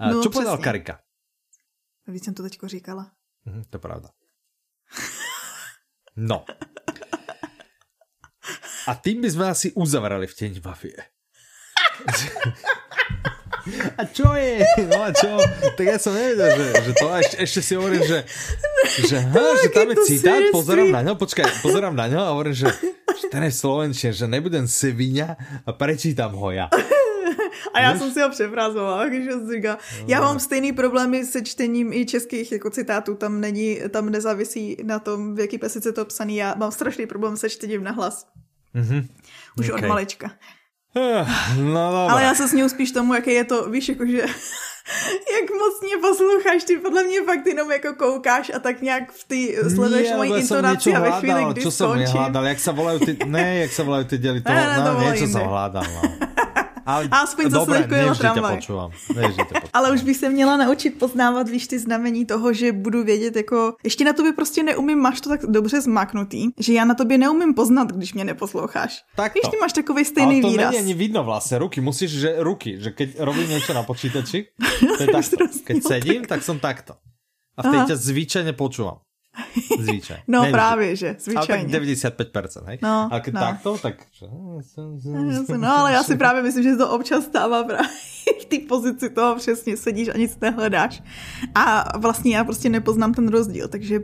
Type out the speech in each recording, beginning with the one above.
No, Čo povedal Karika? Víc jsem to teďko říkala. Mhm, to je pravda. No. A tým by sme asi uzavrali v Teni mafie. A čo je? No a čo? Tak ja som nevedel, že, že to ešte, ešte si hovorím, že, že, ha, že tam je citát, pozerám na ňo, počkaj, pozerám na ňo a hovorím, že, že ten je slovenčin, že nebudem Sevinia a prečítam ho ja. A já jsem si ho přefrázovala, když jsem říkala, já mám stejný problémy se čtením i českých jako citátů, tam není, tam nezávisí na tom, v jaký pesice to psaný, já mám strašný problém se čtením na hlas. Mm-hmm. Už okay. od malečka. Eh, no, dobra. Ale já se směju spíš tomu, jaké je to, víš, jakože jak moc mě posloucháš, ty podle mě fakt jenom jako koukáš a tak nějak v ty sleduješ moji intonaci a ve chvíli, kdy čo skončím. Čo som jak sa volajú ty, ne, jak sa volajú ty deli, to, ne, ne, no, niečo som hľadal, no. Ale, Aspoň to sleduje na tramvaj. Ale už bych se měla naučit poznávat, víš, ty znamení toho, že budu vědět, jako, ještě na tobě prostě neumím, máš to tak dobře zmaknutý, že já na tobě neumím poznat, když mě neposloucháš. Tak víš, ty máš takový stejný Ale to výraz. není ani vidno vlastně, ruky, musíš, že ruky, že keď robím něco na počítači, to je takto. Keď sedím, tak som takto. A v tej ťa zvyčajne počúvam. Zvyčaj. No Nevždy. právě, že zvyčajně. Ale tak 95%, hej? No, ale keď no. takto, tak... No ale já si právě myslím, že to občas stává právě v té pozici toho přesně sedíš a nic nehledáš. A vlastně já prostě nepoznám ten rozdíl, takže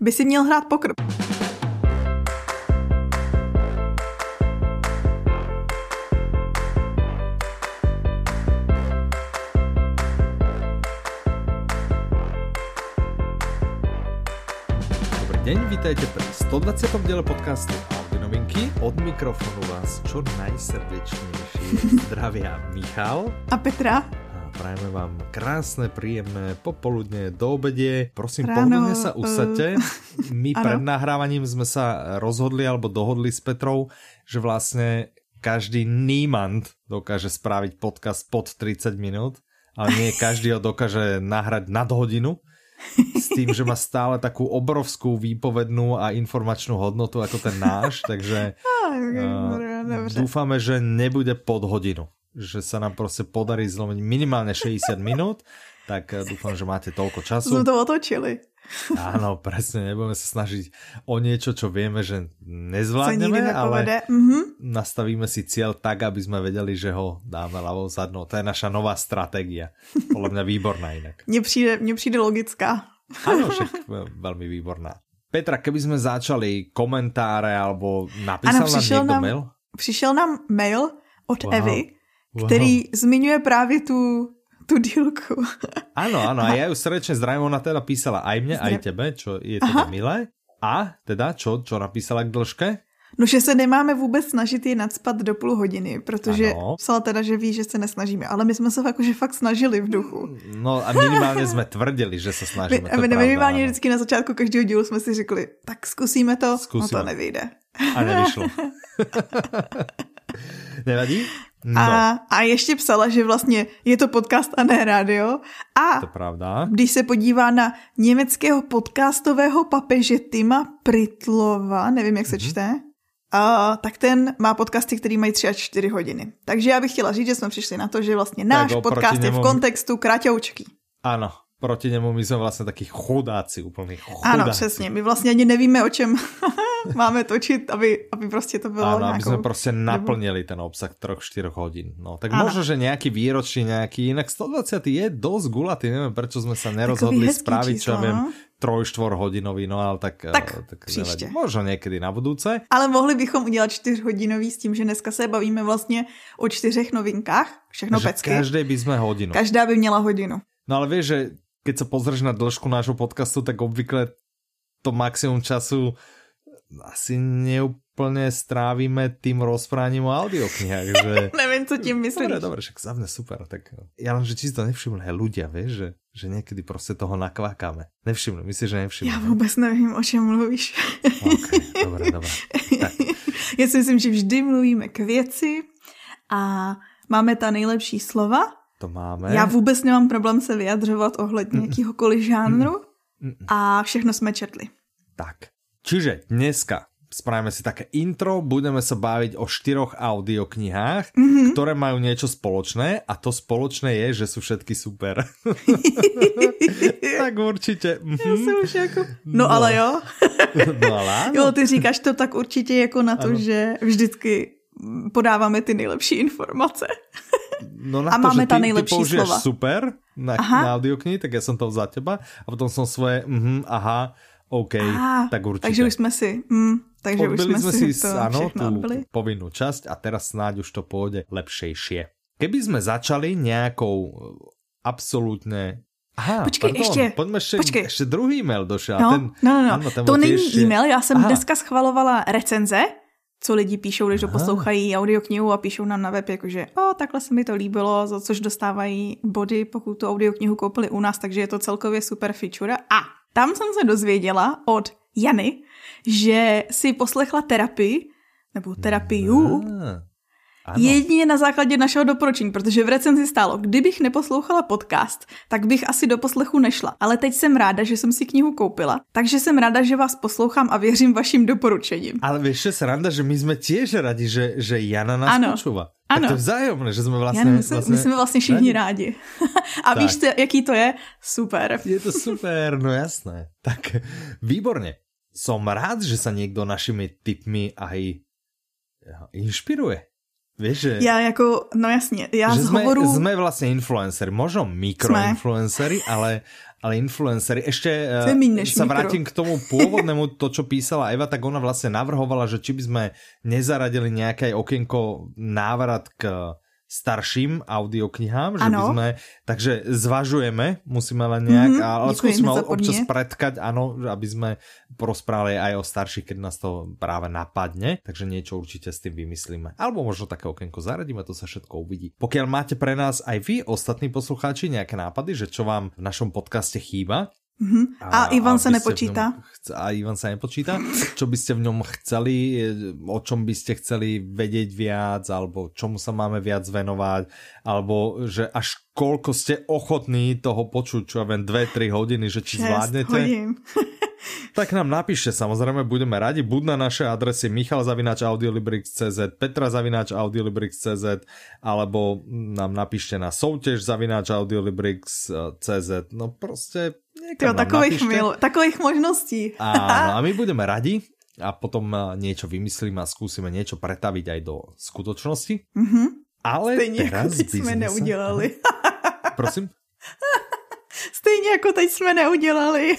by si měl hrát pokr. Deň, vítajte pri 120. diele podcastu Audi novinky. Od mikrofonu vás čo najsrdečnejšie zdravia Michal. A Petra. A prajeme vám krásne, príjemné popoludne do obede. Prosím, Ráno, pohodlne sa usadte. My uh, pred nahrávaním sme sa rozhodli alebo dohodli s Petrou, že vlastne každý nímant dokáže spraviť podcast pod 30 minút, ale nie každý ho dokáže nahrať nad hodinu s tým, že má stále takú obrovskú výpovednú a informačnú hodnotu ako ten náš, takže uh, dúfame, že nebude pod hodinu. Že sa nám proste podarí zlomiť minimálne 60 minút, tak uh, dúfam, že máte toľko času. Sme to otočili. Áno, presne, nebudeme sa snažiť o niečo, čo vieme, že nezvládneme, ale mm-hmm. nastavíme si cieľ tak, aby sme vedeli, že ho dáme ľavou zadnou. To je naša nová stratégia. Podľa mňa výborná inak. Mne přijde, mne přijde logická. Áno, však veľmi výborná. Petra, keby sme začali komentáre alebo napísal ano, nám niekto nám, mail? Přišel nám mail od wow. Evy, který wow. zmiňuje právě tu tu dílku. Áno, áno, a ja ju srdečne zdravím, ona teda písala aj mne, Zdrav... aj tebe, čo je teda Aha. milé. A teda, čo, čo napísala k dlžke? No, že se nemáme vůbec snažit je nadspat do půl hodiny, protože ano. psala teda, že ví, že se nesnažíme, ale my jsme se fakt, že fakt snažili v duchu. No a minimálně jsme tvrdili, že se snažíme. My, to minimálně pravda, vždycky na začátku každého dílu jsme si řekli, tak zkusíme to, zkusíme. no to nevyjde. A nevyšlo. Nevadí? No. A, a ještě psala, že vlastně je to podcast a ne rádio. A to pravda. když se podívá na německého podcastového papeže Tima Pritlova, nevím, jak se mm-hmm. čte, a, tak ten má podcasty, který mají 3 až 4 hodiny. Takže já bych chtěla říct, že jsme přišli na to, že vlastně náš podcast je v kontextu kratoučký. Ano, proti němu my jsme vlastně taky chudáci, úplně chudáci. Ano, přesně. My vlastně ani nevíme, o čem máme točit, aby, aby prostě to bylo Áno, aby jsme prostě naplnili ten obsah 3-4 hodin. No, tak ano. možno, že nějaký výročný, nějaký, jinak 120 je dost gulatý, nevím, proč jsme se nerozhodli spraviť, čo viem, no? troj, čtvor hodinový, no ale tak, tak, eh, tak příště. Možno někdy na budouce. Ale mohli bychom udělat čtyřhodinový s tím, že dneska se bavíme vlastně o čtyřech novinkách, všechno že pecky. Každé by jsme hodinu. Každá by měla hodinu. No ale vieš, že keď sa pozrieš na dĺžku nášho podcastu, tak obvykle to maximum času asi neúplne strávime tým rozprávaním o audioknihách. Že... Nevím, co tím myslíš. Dobre, dobre, však za mňa super. Tak ja len, že či si to nevšimli aj ľudia, vieš, že, že niekedy prostě toho nakvákáme. Nevšimli, myslíš, že nevšimli? Já vůbec nevím, o čem mluvíš. ok, dobré, dobré. Tak. Já si myslím, že vždy mluvíme k věci a máme ta nejlepší slova, to máme. Já vůbec nemám problém se vyjadřovat ohledně mm. jakýhokoliv žánru mm. a všechno jsme četli. Tak, čiže dneska spravíme si také intro, budeme sa baviť o štyroch audioknihách, mm-hmm. ktoré majú niečo spoločné a to spoločné je, že sú všetky super. tak určitě. Mm-hmm. Já jsem už jako... No, no. ale jo. no ale ano. Jo, ty říkáš to tak určitě jako na to, ano. že vždycky podáváme ty nejlepší informace. No na a to, máme ta nejlepší ty slova. super na, na audioknihy, tak já jsem to za teba a potom jsem svoje, mm, aha, OK, aha, tak určitě. Takže už jsme si, mm, takže už jsme, jsme si to ano, tu odbyli. povinnú časť a teraz snáď už to pôjde lepšejšie. Keby sme začali nejakou absolútne Aha, počkej, pardon, ještě, pojďme ještě, počkej. ještě druhý e-mail došel. No, ten, no, no, no. Ano, ten to není ještě... e-mail, já jsem Aha. dneska schvalovala recenze, co lidi píšou, když poslouchají audioknihu a píšou nám na web, jakože o, takhle se mi to líbilo, za což dostávají body, pokud tu audioknihu koupili u nás, takže je to celkově super feature. A tam jsem se dozvěděla od Jany, že si poslechla terapii, nebo terapii, ano. Jedině na základě našeho doporučení, protože v recenzi stálo, kdybych neposlouchala podcast, tak bych asi do poslechu nešla. Ale teď jsem ráda, že jsem si knihu koupila, takže jsem ráda, že vás poslouchám a věřím vašim doporučením. Ale víš, že sranda, že my jsme těž rádi, že, že Jana nás ano. počúva. Ano. Tak to je vzájemné, že jsme vlastně... my, jsme, vlastně, my jsme vlastně všichni rádi. rádi. a tak. víš, jaký to je? Super. Je to super, no jasné. Tak výborně. Som rád, že sa niekto našimi tipmi aj inšpiruje. Víš, že... Já jako, no jasně, já že z jsme, hovoru... jsme vlastně influencery, možno mikroinfluencery, ale, ale influencery. Ještě uh, sa vrátim k tomu původnému, to, čo písala Eva, tak ona vlastně navrhovala, že či by sme nezaradili nějaké okienko návrat k starším audioknihám, že ano. by sme, takže zvažujeme, musíme len nejak, mm -hmm, ale skúsime občas predkať, ano, aby sme porozprávali aj o starších, keď nás to práve napadne, takže niečo určite s tým vymyslíme. Alebo možno také okienko zaradíme, to sa všetko uvidí. Pokiaľ máte pre nás aj vy, ostatní poslucháči, nejaké nápady, že čo vám v našom podcaste chýba, Mm-hmm. A, a Ivan sa nepočíta. Chce, a Ivan sa nepočíta. Čo by ste v ňom chceli, o čom by ste chceli vedieť viac, alebo čomu sa máme viac venovať, alebo že až koľko ste ochotní toho počuť, čo ja viem, 2-3 hodiny, že či zvládnete. Hodín. tak nám napíšte, samozrejme, budeme radi, buď na naše adresy michalzavináčaudiolibrix.cz, petrazavináčaudiolibrix.cz, alebo nám napíšte na soutěž zavináčaudiolibrix.cz. No prostě Jo, takových, mil, takových možností. Áno, a my budeme radi a potom eh, niečo vymyslíme a skúsime niečo pretaviť aj do skutočnosti. Mm -hmm. Ale Stejně teraz jako teď jsme neudělali. Prosím? Stejně jako teď jsme neudělali.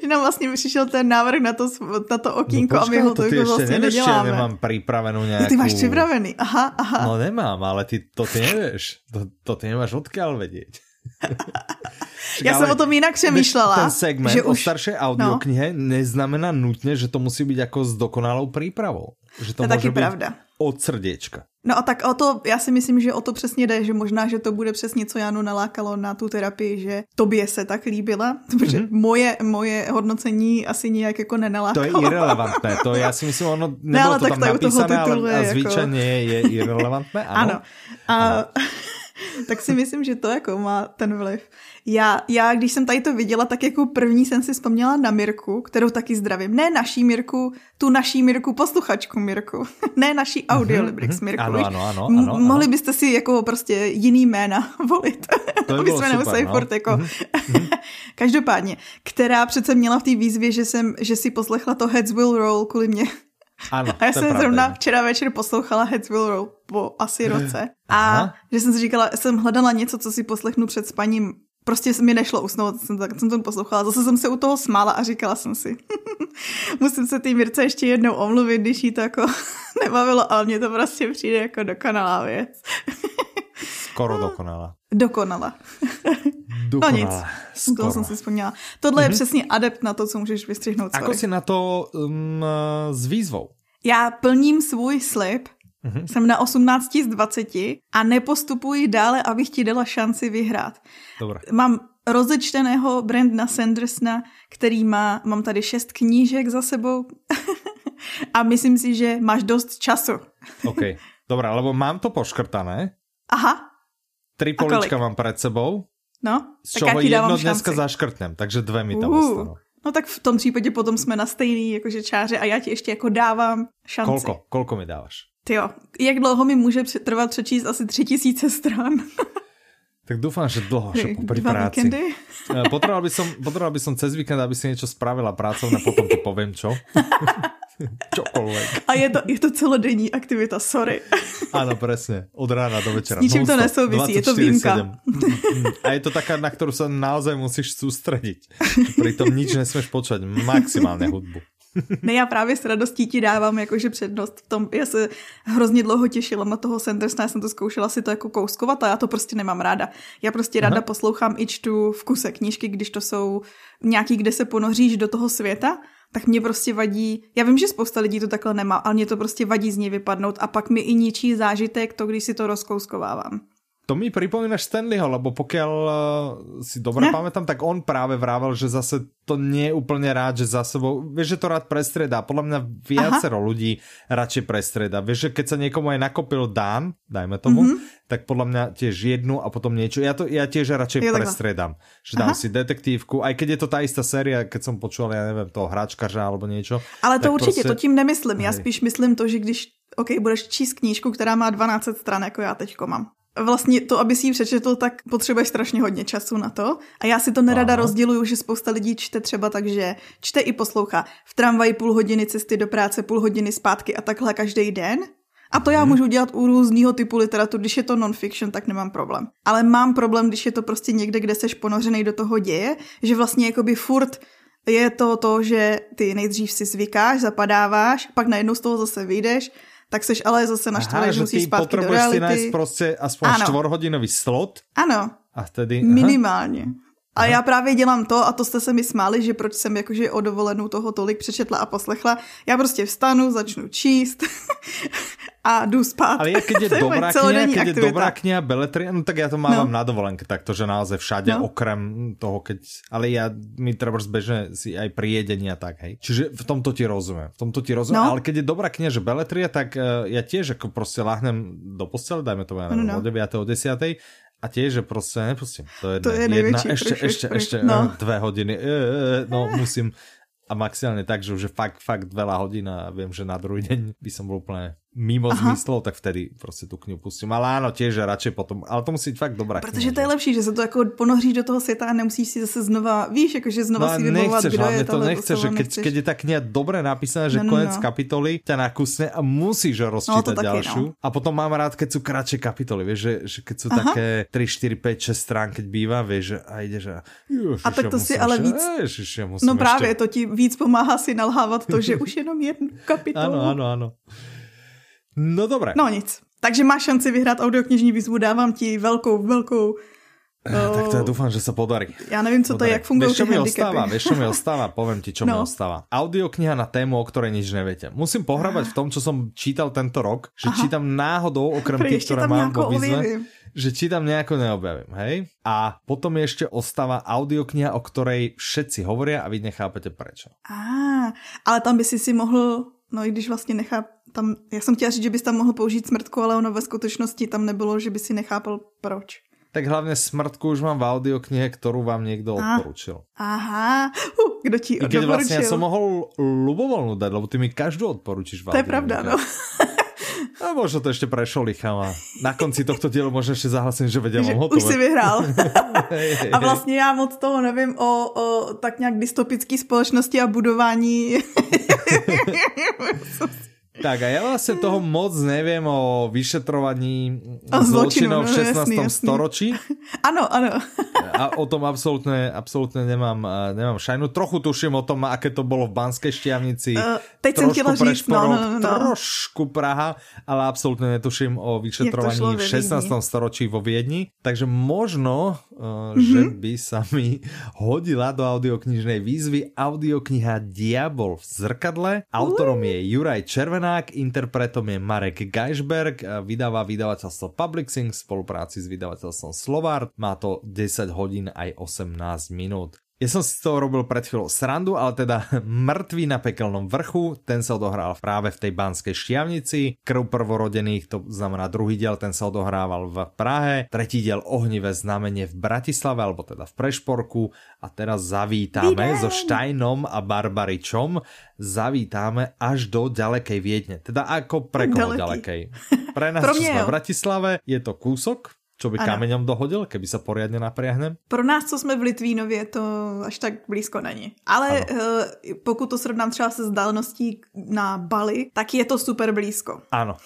že nám vlastně přišel ten návrh na to, na to okýnko no, počkej, a my ho to, to jako vlastně neděláme. nemám připravenou nějakou... Ty máš připravený, aha, aha. No nemám, ale ty to ty nevíš. To, to ty nemáš odkiaľ vědět. Já jsem o tom jinak přemýšlela. Ten segment že o starší audioknihe no. neznamená nutně, že to musí být jako s dokonalou přípravou. Že to, to může být pravda. od srdéčka. No a tak o to, já si myslím, že o to přesně jde, že možná, že to bude přesně, co Janu nalákalo na tu terapii, že tobě se tak líbila, protože mm-hmm. moje, moje hodnocení asi nijak jako nenalákalo. To je irrelevantné, to já si myslím, ono nebylo ne, ale to tam napísané, ale je zvyčajně jako... je, je irrelevantné, ano. ano. A, ano. Tak si myslím, že to jako má ten vliv. Já, já, když jsem tady to viděla, tak jako první jsem si vzpomněla na Mirku, kterou taky zdravím. Ne naší Mirku, tu naší Mirku, posluchačku Mirku. ne naší Audiolibrix mhm, Mirku. Ano, ano, ano, ano, ano. Mohli byste si jako prostě jiný jména volit. To aby jsme nemuseli no. furt jako... Mhm, mhm. Každopádně, která přece měla v té výzvě, že, jsem, že si poslechla to Heads Will Roll kvůli mě. Ano, a já jsem pravda. zrovna včera večer poslouchala Heads Will Roll po asi roce. A Aha. že jsem si říkala, jsem hledala něco, co si poslechnu před spaním prostě mi nešlo usnout, jsem, tak jsem to poslouchala. Zase jsem se u toho smála a říkala jsem si, musím se té Mirce ještě jednou omluvit, když jí to jako nebavilo, ale mně to prostě přijde jako dokonalá věc. Skoro dokonalá. Dokonala. Dokonala. No nic, Skoro. to jsem si vzpomněla. Tohle mm-hmm. je mhm. přesně adept na to, co můžeš vystřihnout. Ako si na to um, s výzvou? Já plním svůj slib, Mm-hmm. Jsem na 18 z 20 a nepostupuji dále, abych ti dala šanci vyhrát. Dobre. Mám rozečteného Brandna Sandersna, který má, mám tady šest knížek za sebou a myslím si, že máš dost času. OK, dobré, lebo mám to poškrtané. Aha. Tri polička mám před sebou. No, z čoho jedno dneska zaškrtnem, takže dve mi tam uh. No tak v tom případě potom jsme na stejný jakože čáře a já ti ještě jako dávám šanci. Kolko? Kolko mi dáváš? Ty jo, jak dlouho mi může trvat přečíst asi tři tisíce stran? Tak dúfam, že dlho, že po pri práci. Eh, potreboval by, som, potreboval by som cez víkend, aby si niečo spravila pracovné, potom ti poviem čo. Čokoľvek. A je to, je to celodenní aktivita, sorry. Áno, presne. Od rána do večera. S ničím to nesouvisí, je to výjimka. A je to taká, na ktorú sa naozaj musíš sústrediť. Pritom nič nesmeš počať. Maximálne hudbu. Ne, já právě s radostí ti dávám jakože přednost v tom, já se hrozně dlouho těšila na toho Sandersona, já jsem to zkoušela si to jako kouskovat a já to prostě nemám ráda. Já prostě ráda Aha. poslouchám i čtu v kuse knížky, když to jsou nějaký, kde se ponoříš do toho světa, tak mě prostě vadí, já vím, že spousta lidí to takhle nemá, ale mě to prostě vadí z něj vypadnout a pak mi i ničí zážitek to, když si to rozkouskovávám. To mi pripomínaš Stanleyho, lebo pokiaľ uh, si dobre ne. pamätám, tak on práve vrával, že zase to nie je úplne rád, že za sebou, vieš, že to rád prestredá. Podľa mňa viacero Aha. ľudí radšej prestredá. Vieš, že keď sa niekomu aj nakopil dán, dajme tomu, mm-hmm. tak podľa mňa tiež jednu a potom niečo. Ja, to, ja tiež radšej je prestredám. Že dám Aha. si detektívku, aj keď je to tá istá séria, keď som počul, ja neviem, toho hráčkařa alebo niečo. Ale to určitě, proste... to tím nemyslím. Já spíš myslím to, že když OK, budeš číst knížku, která má 12 stran, jako já teďko mám vlastně to, aby si ji přečetl, tak potřebuješ strašně hodně času na to. A já si to nerada Aha. rozděluju, že spousta lidí čte třeba tak, že čte i poslouchá v tramvaji půl hodiny cesty do práce, půl hodiny zpátky a takhle každý den. A to já hmm. můžu dělat u různého typu literatury. Když je to non-fiction, tak nemám problém. Ale mám problém, když je to prostě někde, kde seš ponořený do toho děje, že vlastně jakoby furt je to to, že ty nejdřív si zvykáš, zapadáváš, pak najednou z toho zase vyjdeš tak seš ale zase naštvaný, že musíš zpátky do reality. si nájsť prostě aspoň ano. čtvorhodinový slot. Ano. A vtedy... Aha. Minimálně. A Aha. já právě dělám to, a to jste se mi smáli, že proč jsem jakože o dovolenou toho tolik přečetla a poslechla. Já prostě vstanu, začnu číst a jdu spát. Ale keď je dobrá kniha, keď je dobrá kniha beletria, no tak ja to mám no. na dovolenke takto, že naozaj všade, no. okrem toho, keď, ale ja mi treba zbežne si aj pri jedení a tak, hej. Čiže v tomto ti rozumiem, v tomto ti rozumiem, no. ale keď je dobrá kniha, že beletria, tak uh, ja tiež ako proste lahnem do postele, dajme to ja neviem, no, no. o 9. o 10. A tiež, že proste nepustím. To je, to je jedna, ešte, prúš, ešte no. dve hodiny. E, e, no, musím. A maximálne tak, že už je fakt, fakt veľa hodín a viem, že na druhý deň by som bol úplne mimo Aha. zmyslov, tak vtedy prostě tu knihu pustím. Ale ano, těž radši potom, ale to musí být fakt dobrá Protože kniha, to je lepší, že se to jako ponoříš do toho světa a nemusíš si zase znova, víš, jako že znova no, si vybavovat, nechceš, kdo je to nechceš, že keď, keď je ta kniha dobře napísaná, že no, no, konec no. kapitoly ťa nakusne a musíš ho rozčítať no, ďalšiu. No. A potom mám rád, keď sú kratšie kapitoly, vieš, že, že keď Aha. také 3, 4, 5, 6 strán, keď bývá, vieš, že a ide, že a tak to si ale víc, ježiš, no právě, to ti víc pomáhá si nalhávat to, že už jenom jednu kapitolu. Ano, ano, ano. No dobré. No nic. Takže máš šanci vyhrát audioknižní výzvu, dávám ti velkou, velkou Uh, tak to ja dúfam, že sa podarí. Ja nevím, co podarí. to je, jak fungujú Vieš, čo mi ostáva? Vieš, čo mi ostáva? Poviem ti, čo no. mi ostáva. Audiokniha na tému, o ktorej nič neviete. Musím pohrabať v tom, čo som čítal tento rok, že Aha. čítam náhodou, okrem tých, ktoré mám vo výzve, že čítam nejako neobjavím, hej? A potom ešte ostáva audiokniha, o ktorej všetci hovoria a vy nechápete prečo. Á, ale tam by si si mohl, no i když vlastně necháp, tam, já jsem chtěla říct, že bys tam mohl použít smrtku, ale ono ve skutečnosti tam nebylo, že by si nechápal proč. Tak hlavně smrtku už mám v audioknihe, kterou vám někdo ah. odporučil. Aha, uh, kdo ti I keď vlastně já jsem mohl lubovolnu dať, lebo ty mi každou odporučíš v To je pravda, no. A možno to ešte prešolichám a na konci tohto dielu možno ešte zahlasím, že vedia, mám hotové. Už si vyhrál. a vlastně já moc toho nevím o, o tak nějak dystopické společnosti a budování Tak a ja vlastne toho moc neviem o vyšetrovaní zločinov v 16. Jasný, jasný. storočí. Ano, ano. A o tom absolútne, absolútne nemám, nemám šajnu. Trochu tuším o tom, aké to bolo v Banskej Štiavnici. Uh, teď som chtěla říct, no, no, no. Trošku Praha, ale absolútne netuším o vyšetrovaní v 16. storočí vo Viedni. Takže možno, mm-hmm. že by sa mi hodila do audioknižnej výzvy audiokniha Diabol v zrkadle. Autorom je Juraj Červená Hanák, interpretom je Marek Geisberg, vydáva vydavateľstvo Publixing v spolupráci s vydavateľstvom Slovart. Má to 10 hodín aj 18 minút. Ja som si z toho robil pred chvíľou srandu, ale teda mŕtvý na pekelnom vrchu, ten sa odohral práve v tej Banskej šťavnici. Krv prvorodených, to znamená druhý diel, ten sa odohrával v Prahe. Tretí diel Ohnivé znamenie v Bratislave, alebo teda v Prešporku. A teraz zavítame so Štajnom a Barbaričom. Zavítáme až do ďalekej Viedne. Teda ako pre koho ďalekej? Pre nás, čo sme v Bratislave, je to kúsok, Čo by ano. kameňom dohodil, keby se poriadně napriahnem? Pro nás, co jsme v Litvínově, to až tak blízko není. Ale ano. uh, pokud to srovnám třeba se vzdáleností na Bali, tak je to super blízko. Ano.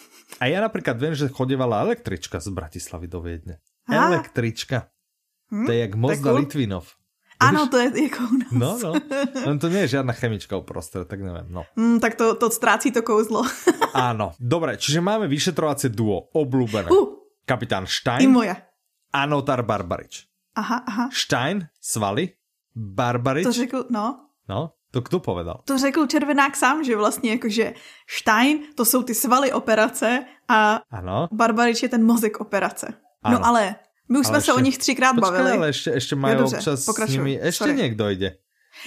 A já například vím, že chodívala električka z Bratislavy do Viedne. A? Električka. Hm? To je jak most do Litvínov. Ano, to je jako u nás. No, no. no to nie je žádná chemička uprostred, tak nevím. No. Mm, tak to, to ztrácí to kouzlo. Áno. Dobre, čiže máme vyšetrovacie duo, obľúbené. Uh, kapitán Stein. I moje. A notar Barbarič. Aha, aha. Stein, svaly, Barbarič. To řekl, no. No, to kdo povedal? To řekl Červenák sám, že vlastně jakože Stein, to jsou ty svaly operace a ano. Barbarič je ten mozek operace. No ano. No ale my už ale jsme ještě, se o nich třikrát počkej, bavili. ale ještě, ještě mají občas pokračuj. s nimi, ještě Sorry. někdo jde.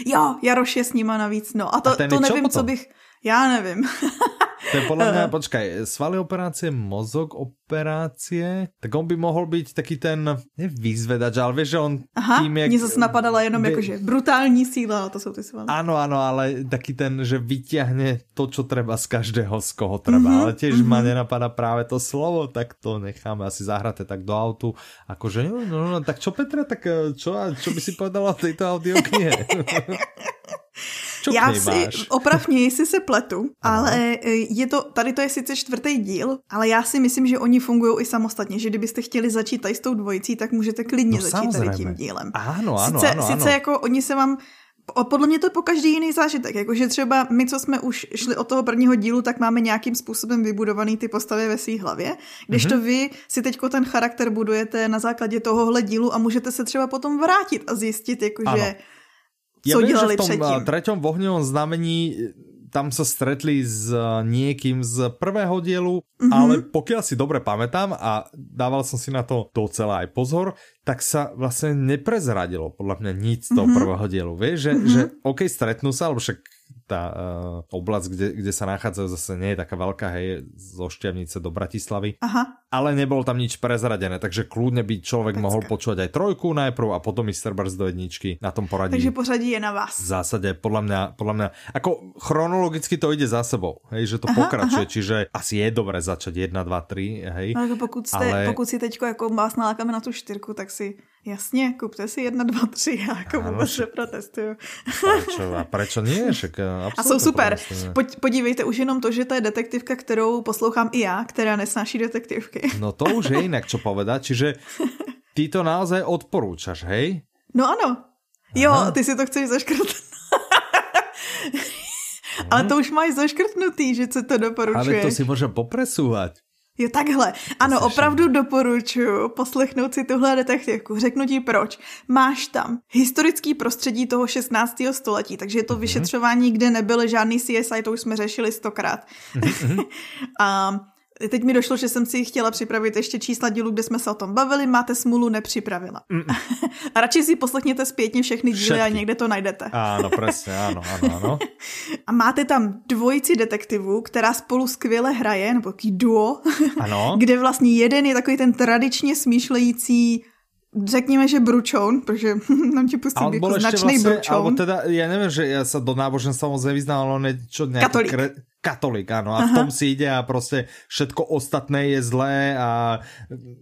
Jo, Jaroš je s nima navíc, no. A to, a to nevím, co bych... Já nevím. To je podľa mňa, počkaj, svaly operácie, mozog operácie, tak on by mohol byť taký ten, ne vyzvedač, ale vieš, že on Aha, tým, jak... mne zase napadala jenom by... jakože brutální síla, to jsou ty svaly. Áno, áno, ale taký ten, že vyťahne to, čo treba z každého, z koho treba. Mm-hmm, ale tiež mm-hmm. ma nenapadá práve to slovo, tak to necháme asi zahraté tak do autu. Akože, no, no, no, tak čo Petra, tak čo, čo by si povedala o tejto audioknihe? Čo Já si opravně, jestli se pletu, ale e, je to, tady to je sice čtvrtý díl, ale já si myslím, že oni fungují i samostatně, že kdybyste chtěli začít tady s tou dvojicí, tak můžete klidně no, začít tady tím dílem. Ano, ano, sice, ano, sice ano. jako oni se vám podle mě to je po každý jiný zážitek, jakože třeba my, co jsme už šli od toho prvního dílu, tak máme nějakým způsobem vybudovaný ty postavy ve své hlavě, když mm-hmm. to vy si teďko ten charakter budujete na základě tohohle dílu a můžete se třeba potom vrátit a zjistit, jakože ja co viem, dělali že v tom předtím. treťom vohňovom znamení tam sa stretli s niekým z prvého dielu, mm-hmm. ale pokiaľ si dobre pamätám a dával som si na to docela aj pozor, tak sa vlastne neprezradilo podľa mňa nic z toho mm-hmm. prvého dielu. Vieš, že, mm-hmm. že OK, stretnú sa, alebo však tá uh, oblasť, kde, kde sa nachádzajú, zase nie je taká veľká, hej, zo Šťavnice do Bratislavy. Aha. Ale nebolo tam nič prezradené, takže kľudne by človek Pecka. mohol počúvať aj trojku najprv a potom ísť Sterbers do jedničky na tom poradí. Takže pořadí je na vás. V zásade, podľa mňa, podľa mňa, ako chronologicky to ide za sebou, hej, že to aha, pokračuje, aha. čiže asi je dobré začať 1, 2, 3, hej. Ale pokud, ste, ale... pokud si teďko jako vás nalákáme na tu štyrku, tak si Jasně, kupte si jedna, dva, tři, já jako ano, vůbec neprotestuju. Prečo, a prečo nie? Však eh, a jsou super. Pojď, podívejte už jenom to, že to je detektivka, kterou poslouchám i já, která nesnáší detektivky. No to už je jinak, čo povedať. Čiže ty to naozaj odporúčaš, hej? No ano. Jo, Aha. ty si to chceš zaškrtnout. Ale to už máš zaškrtnutý, že co to doporučuješ. Ale to si můžem popresúvať. Jo, takhle. Ano, opravdu doporučuji poslechnout si tuhle detektivku. Řeknu ti proč. Máš tam historický prostředí toho 16. století, takže je to mm-hmm. vyšetřování, kde nebyly žádný CSI, to už jsme řešili stokrát. Mm-hmm. a Teď mi došlo, že jsem si chtěla připravit ještě čísla dílu, kde jsme se o tom bavili. Máte smůlu, nepřipravila. Mm. a radši si poslechněte zpětně všechny díly Všetky. a někde to najdete. Ano, přesně, ano, ano, ano. a máte tam dvojici detektivů, která spolu skvěle hraje, nebo taký duo, ano. kde vlastně jeden je takový ten tradičně smýšlející řekněme, že bručoun, protože nám ti pustím jako značný vlastně, bručoun. Alebo teda, já nevím, že já se do náboženstva moc nevyznám, ale on je čo nějaký Katolík. Kre katolík, áno, a v tom si ide a prostě všetko ostatné je zlé a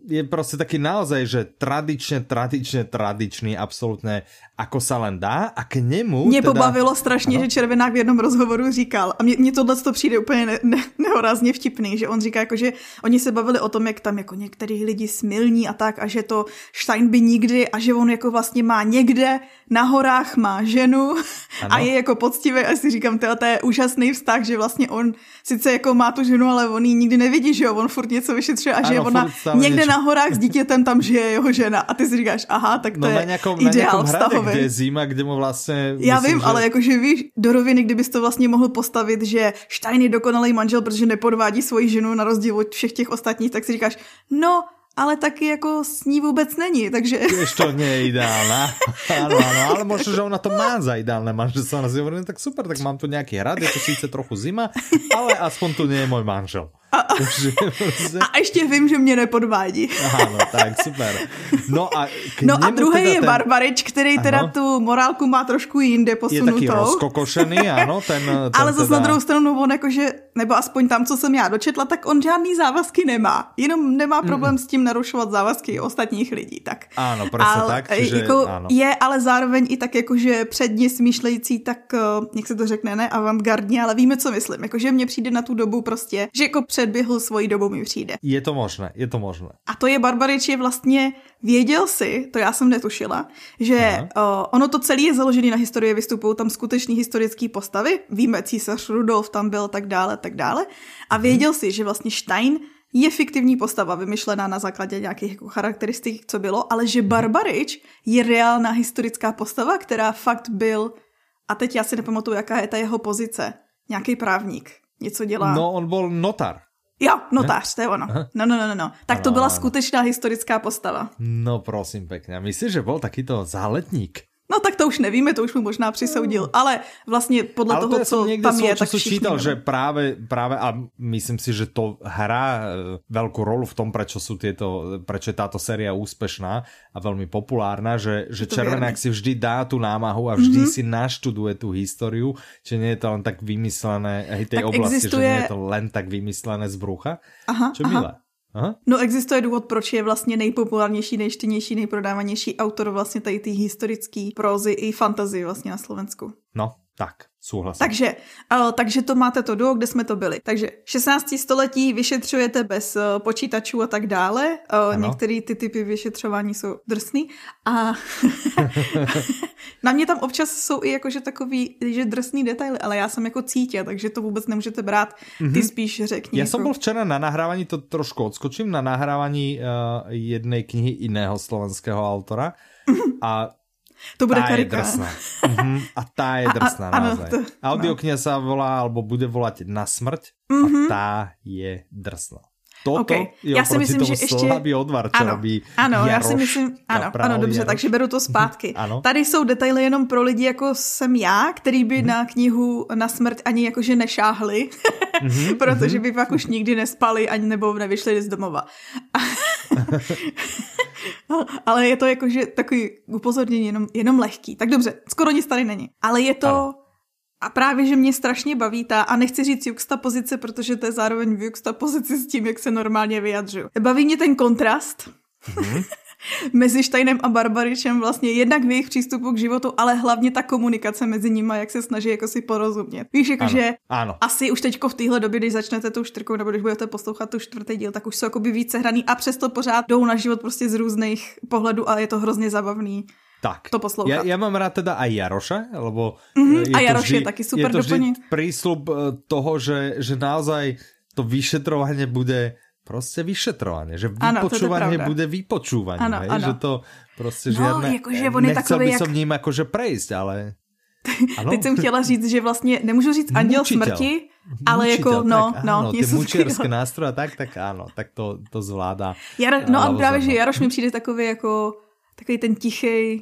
je prostě taký naozaj, že tradičně, tradičně, tradičný, absolutně ako sa len dá a k němu Mě teda... pobavilo strašně, ano. že Červenák v jednom rozhovoru říkal, a mně, tohle to přijde úplně ne, ne, nehorázně vtipný, že on říká, jako, že oni se bavili o tom, jak tam jako některý lidi smilní a tak a že to Stein by nikdy a že on jako vlastně má někde na horách má ženu ano. a je jako poctivý a si říkám, to je úžasný vztah, že vlastně on sice jako má tu ženu, ale on ji nikdy nevidí, že jo, on furt něco vyšetřuje a ano, že ona někde něč... na horách s dítětem tam žije jeho žena a ty si říkáš, aha, tak to no, je na nějakom, ideál na vztahový. Kde je zima, kde mu vlastně... Já myslím, vím, že... ale jakože víš, do roviny, kdybys to vlastně mohl postavit, že Stein je dokonalý manžel, protože nepodvádí svoji ženu na rozdíl od všech těch ostatních, tak si říkáš, no, ale taky jako s ní vůbec není, takže... Tiež to nie je ideálna. Áno, áno, ale možno, že ona to má za ideálne manželstvo. Ona si hovorí, no tak super, tak mám tu nejaký hrad, je to síce trochu zima, ale aspoň tu nie je môj manžel. A, a, a ještě vím, že mě nepodvádí. Ano, tak super. No a, no a druhý teda je ten... Barbarič, který ano. teda tu morálku má trošku jinde posunutou. Je taky rozkokošený, ano. Ten, ten Ale zase teda... na druhou stranu on jakože, nebo aspoň tam, co jsem já dočetla, tak on žádný závazky nemá. Jenom nemá problém mm. s tím narušovat závazky ostatních lidí. Tak. Ano, prostě tak. Že, jako ano. Je ale zároveň i tak jakože předně smýšlející, tak eh, jak se to řekne, ne avantgardně, ale víme, co myslím. Jakože mně přijde na tu dobu prostě, že jako předběhl svoji dobu mi přijde. Je to možné, je to možné. A to je Barbarič je vlastně, věděl si, to já jsem netušila, že uh, ono to celé je založené na historii vystupů, tam skutečný historické postavy, víme, císař Rudolf tam byl, tak dále, tak dále. A mhm. věděl si, že vlastně Stein je fiktivní postava, vymyšlená na základě nějakých jako charakteristik, co bylo, ale že Barbarič je reálná historická postava, která fakt byl, a teď já si nepamatuju, jaká je ta jeho pozice, nějaký právník něco dělá. No, on byl notar. Jo, notář, to je ono. No, no, no, no, no. Tak to byla skutečná historická postava. No, prosím pěkně. Myslíš, že byl takýto záletník? No tak to už nevíme, to už mu možná přisoudil, ale vlastně podle ale toho, to co tam je, tak čítal, že právě, právě a myslím si, že to hrá e, velkou rolu v tom, prečo sú tieto, prečo je táto séria úspešná a veľmi populárna, že, že Červenák si vždy dá tu námahu a vždy mm-hmm. si naštuduje tú históriu, či nie je to len tak vymyslené, hej, tej tak oblasti, existuje... že nie je to len tak vymyslené z brucha, aha, čo aha. milé. Aha. No existuje důvod, proč je vlastně nejpopulárnější, nejštěnější, nejprodávanější autor vlastně tady ty historické prózy i fantazy vlastně na Slovensku. No, tak. Souhlasím. Takže, uh, takže to máte to duo, kde jsme to byli. Takže 16. století vyšetřujete bez uh, počítačů a tak dále. Uh, některé ty typy vyšetřování jsou drsný. A na mě tam občas jsou i jakože takový, že drsný detaily, ale já jsem jako cítě, takže to vůbec nemůžete brát. Ty mm-hmm. spíš řekni. Já jako... jsem byl včera na nahrávání, to trošku odskočím, na nahrávání uh, jedné knihy jiného slovenského autora. a to bude tá karika. Je drsná. uh-huh. A tá je drsná a, a, naozaj. Ano, to, Audiokniha no. sa volá, alebo bude volať Na smrť uh-huh. a mhm. tá je drsná. Toto okay. je já si myslím, že ještě... odvar, ano, robí ano, já si myslím, ano, ano, dobře, Jaroš. takže beru to zpátky. ano. Tady jsou detaily jenom pro lidi, jako jsem já, který by mm. na knihu na smrt ani jakože nešáhli, mm-hmm, protože by pak už nikdy nespali ani nebo nevyšli z domova. Ale je to jakože takový upozornění jenom, jenom lehký. Tak dobře, skoro nic tady není. Ale je to... Ano. A právě, že mě strašně baví ta, a nechci říct juxta pozice, protože to je zároveň v juxta pozici s tím, jak se normálně vyjadřuju. Baví mě ten kontrast. Mm-hmm. mezi Steinem a Barbaričem vlastně jednak v jejich přístupu k životu, ale hlavně ta komunikace mezi nimi, jak se snaží jako si porozumět. Víš, jakože asi už teďko v téhle době, když začnete tu čtyřku, nebo když budete poslouchat tu čtvrtý díl, tak už jsou jakoby více hraný a přesto pořád jdou na život prostě z různých pohledů a je to hrozně zabavný. Tak, to poslouchat. Ja, ja mám rád teda aj Jaroša, lebo mm-hmm, je a Jaroš vždy, je taky super je to vždy prísľub eh, toho, že, že naozaj to vyšetrovanie bude prostě vyšetrovanie, že vypočúvanie ano, bude vypočúvanie, ano, hej, ano. že to prostě no, žiadne, jakože on je nechcel by jak... som ním jakože prejsť, ale... Ano. Teď jsem chtěla říct, že vlastně nemůžu říct anděl Mučitel. smrti, ale Mučitel, jako no, tak, no. Ano, ty mučerské nástroje, tak, tak ano, tak to, to zvládá. Jaro, no a právě, že Jaroš mi přijde takový jako, takový ten tichý,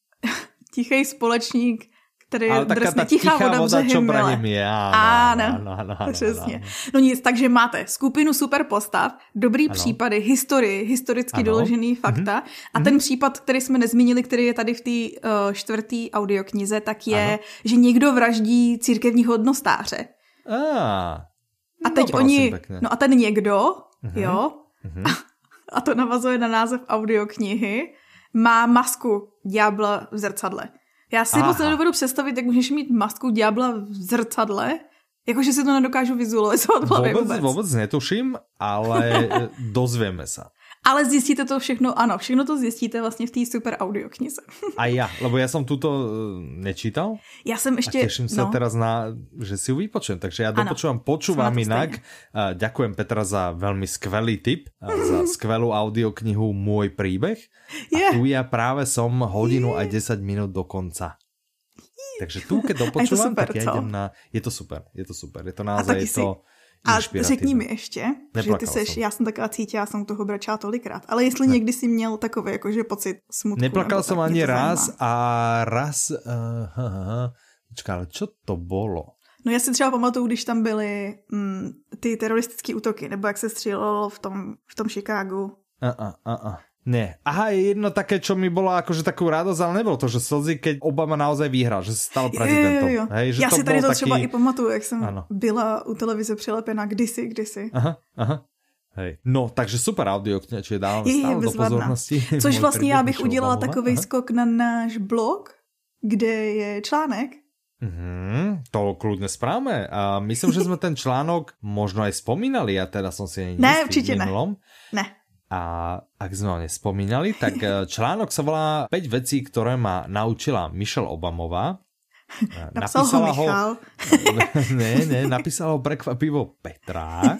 tichý společník, který je drsně tichá, tichá voda, voda čo je. Ano, ano, ano, ano, přesně. Ano. No nic, takže máte skupinu super postav, dobrý ano. případy, historii, historicky ano. doložený fakta mm-hmm. a ten mm-hmm. případ, který jsme nezmínili, který je tady v té uh, čtvrtý audioknize, tak je, ano. že někdo vraždí církevního hodnostáře. Ah. A teď no, oni, pěkně. no a ten někdo, mm-hmm. jo, mm-hmm. A, a to navazuje na název audioknihy, má masku ďábla v zrcadle. Já si moc nedovedu představit, jak můžeš mít masku ďábla v zrcadle, jakože si to nedokážu vizualizovat v hlavě vůbec. Vůbec, vůbec netuším, ale dozvieme se. Ale zjistíte to všechno, ano, všechno to zjistíte vlastně v té super audio knize. A já, lebo já jsem tuto eh, nečítal. Já jsem ještě... A těším se no. teraz na, že si ju vypočujem, takže já dopočúvam, počúvam jinak. Ďakujem Petra za velmi skvelý tip, za skvelú audioknihu Môj príbeh. A tu ja práve som hodinu a 10 minút do konca. Takže tu, keď dopočúvam, tak ja idem na... Je to super, je to super. Je to naozaj, je to, A řekni mi ještě, že ty seš, jsem. já jsem taková cítila, já jsem toho brečela tolikrát, ale jestli ne. někdy si měl takový jakože pocit smutku. Neplakal jsem ani raz a raz, uh, ha, ha, počká, ale čo to bylo? No já si třeba pamatuju, když tam byly mm, ty teroristické útoky, nebo jak se střílelo v tom, v tom Chicagu. A, a, a, a. Ne. Aha, je jedno také, čo mi bolo akože takú radosť, ale nebolo to, že slzy, keď Obama naozaj vyhral, že se stal prezidentom. Jo, jo, jo. Hej, že Já to si tady to taký... třeba i pamatuju, jak jsem ano. byla u televize přilepená kdysi, kdysi. Aha, aha. Hej. No, takže super audio, čiže dávám je, stále je do pozornosti. Což vlastně já bych udělala takový Aha. skok na náš blog, kde je článek. Mm, to kľudne správame. A myslím, že jsme ten článok možno aj spomínali, ja teda som si Ne, určitě ne. Ne. A ak sme ho nespomínali, tak eh, článok sa volá 5 vecí, ktoré ma naučila Michelle Obamová. Eh, napísala ho, ho ne, ne, napísala ho prekvapivo Petra.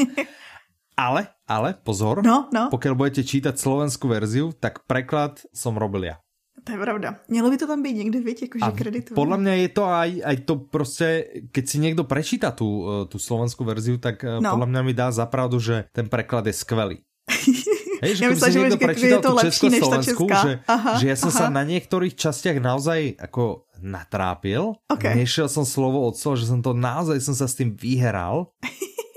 Ale, ale, pozor, no, no. pokiaľ budete čítať slovenskú verziu, tak preklad som robil ja. To je pravda. Mělo by to tam být někde, viď, jakože kreditu. Podle mě je to aj, aj to prostě, keď si někdo prečíta tu, eh, tu slovenskou verziu, tak no. podle mě mi dá zapravdu, že ten preklad je skvelý. Hej, že ja myslím, si niekto prečítal tú Československu, že, aha, že ja som aha. sa na niektorých častiach naozaj ako natrápil. Okay. Nešiel som slovo od slova, že som to naozaj som sa s tým vyheral.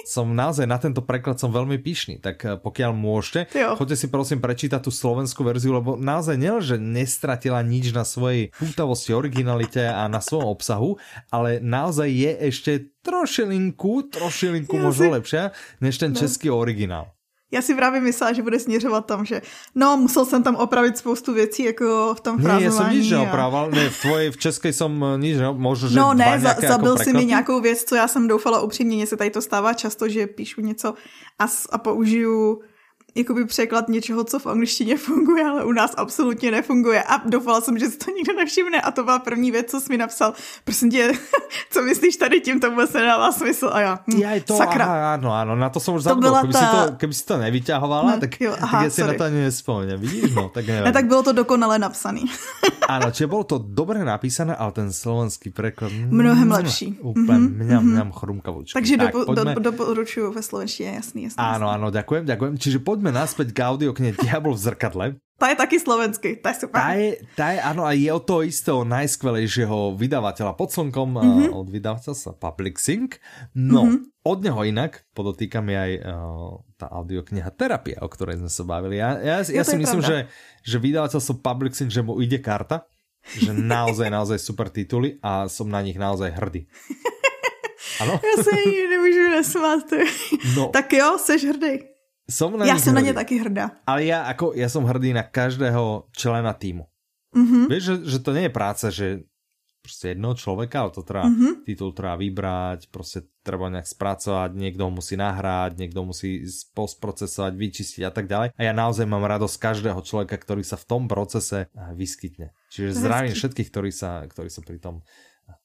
som naozaj na tento preklad som veľmi pyšný, tak eh, pokiaľ môžete, jo. choďte si prosím prečítať tú slovenskú verziu, lebo naozaj nie, že nestratila nič na svojej pútavosti, originalite a na svojom obsahu, ale naozaj je ešte trošilinku, trošilinku ja možno si... lepšia, než ten no. český originál. Já si právě myslela, že bude směřovat tam, že no, musel jsem tam opravit spoustu věcí, jako v tom frázování. Ne, já jsem nič neopravoval, ne, v tvojej, v české jsem nič, možná, že No ne, za, zabil jako si mi nějakou věc, co já jsem doufala upřímně, mně se tady to stává často, že píšu něco a, a použiju jakoby překlad něčeho, co v angličtině funguje, ale u nás absolutně nefunguje. A doufala jsem, že si to nikdo nevšimne a to byla první věc, co jsi mi napsal. Prosím tě, co myslíš tady tím, to vůbec nedává smysl. A já, hm, já to, sakra. Aha, ano, ano, na to jsem už zabudl. Kdyby, ta... si to, kdyby si to nevyťahovala, no, tak, jo, aha, tak si na to ani nespomínám. Vidíš, no, tak nevím. Ne, tak bylo to dokonale napsaný. ano, čiže bylo to dobře napísané, ale ten slovenský překlad... Mnohem lepší. Úplně mm-hmm. mňam, mňam chrumkavoučky. Takže tak, dopo, do, doporučuju ve slovenštině, jasný, jasný. Ano, ano, ďakujem, ďakujem. Čiže poďme naspäť k audio knihe Diabol v zrkadle. Tá je taky slovenský, tá je super. Tá je, tá je áno, a je o to istého najskvelejšieho vydavateľa pod slnkom, mm-hmm. od vydavateľstva Public Sync. No, mm-hmm. od neho inak, podotýkam je aj uh, tá audiokniha Terapia, o ktorej sme sa bavili. Ja, ja, ja, ja si myslím, že, že vydavateľstvo Public Sync, že mu ide karta, že naozaj, naozaj super tituly a som na nich naozaj hrdý. Ano? Já se ani nemůžu nesmát. No. Tak jo, seš hrdý. Som na ja som hrdý. na ne taky hrdá. Ale ja, ako, ja som hrdý na každého člena týmu. Mm-hmm. Vieš, že, že to nie je práca, že prostě jednoho člověka, ale to treba, mm-hmm. titul treba vybrať, prostě treba nějak spracovať, někdo ho musí nahrát, někdo musí postprocesovať, vyčistiť a tak dále. A ja naozaj mám radosť každého člověka, který sa v tom procese vyskytne. Čiže zdravím všetkých, ktorí sa, ktorí sa pri tom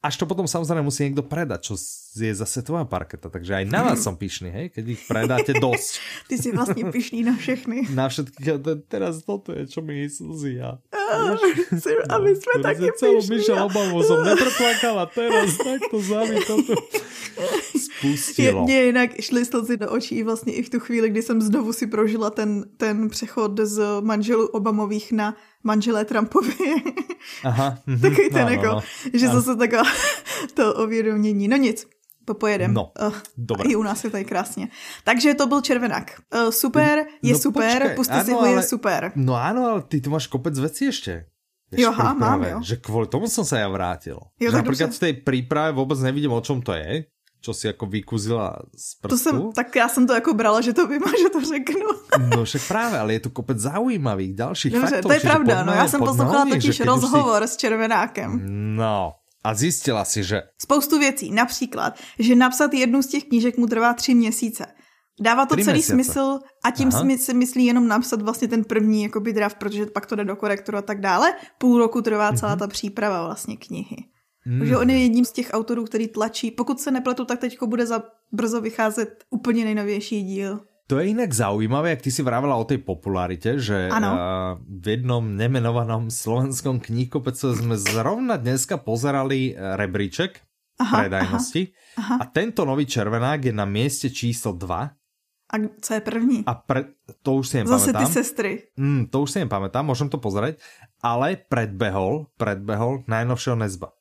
až to potom samozrejme musí niekto predať, čo je zase tvoja parketa, takže aj na vás som pyšný, hej, keď ich predáte dosť. Ty si vlastne pyšný na všechny. Na všetky, teraz toto je, čo mi slzí ja. A my sme taky celú Michelle Obamu som nepreplakala, teraz takto zami toto spustilo. Mně jinak šly slzy do očí vlastně i v tu chvíli, kdy jsem znovu si prožila ten, ten přechod z manželů Obamových na manželé Trumpovi. Aha. Mm-hmm, Takový ten no, jako, no, no. že no. zase taková to ovědomění. No nic, popojedem. No, uh, dobré. I u nás je tady krásně. Takže to byl Červenák. Uh, super, je no, super, počkej, puste ano, si ho, ale, je super. No ano, ale ty tu máš kopec věcí ještě. Jo, ha, mám, jo. Že kvůli tomu jsem se já vrátil. Jo, že například v té přípravě vůbec nevidím, o čem to je čo si jako vykuzila z prstu. To jsem, tak já jsem to jako brala, že to vím a že to řeknu. no však právě, ale je tu kopec zaujímavých dalších Dobře, faktů. to je pravda, no já jsem poslouchala totiž rozhovor si... s Červenákem. No, a zjistila si, že... Spoustu věcí, například, že napsat jednu z těch knížek mu trvá tři měsíce. Dává to celý měsíce. smysl a tím Aha. si myslí jenom napsat vlastně ten první jakoby draft, protože pak to jde do korektoru a tak dále. Půl roku trvá celá mm-hmm. ta příprava vlastně knihy. Mm. Takže on je jedním z těch autorů, který tlačí. Pokud se nepletu, tak teďko bude za brzo vycházet úplně nejnovější díl. To je inak zaujímavé, jak ty si vravela o tej popularite, že uh, v jednom nemenovanom slovenskom knihkopecu sme zrovna dneska pozerali rebríček aha, predajnosti. Aha, aha. A tento nový červenák je na mieste číslo 2 a co je první? A pre, to už si nepamätám. Zase ty sestry. Mm, to už si nepamätám, môžem to pozrieť. Ale predbehol, predbehol najnovšieho Nezba.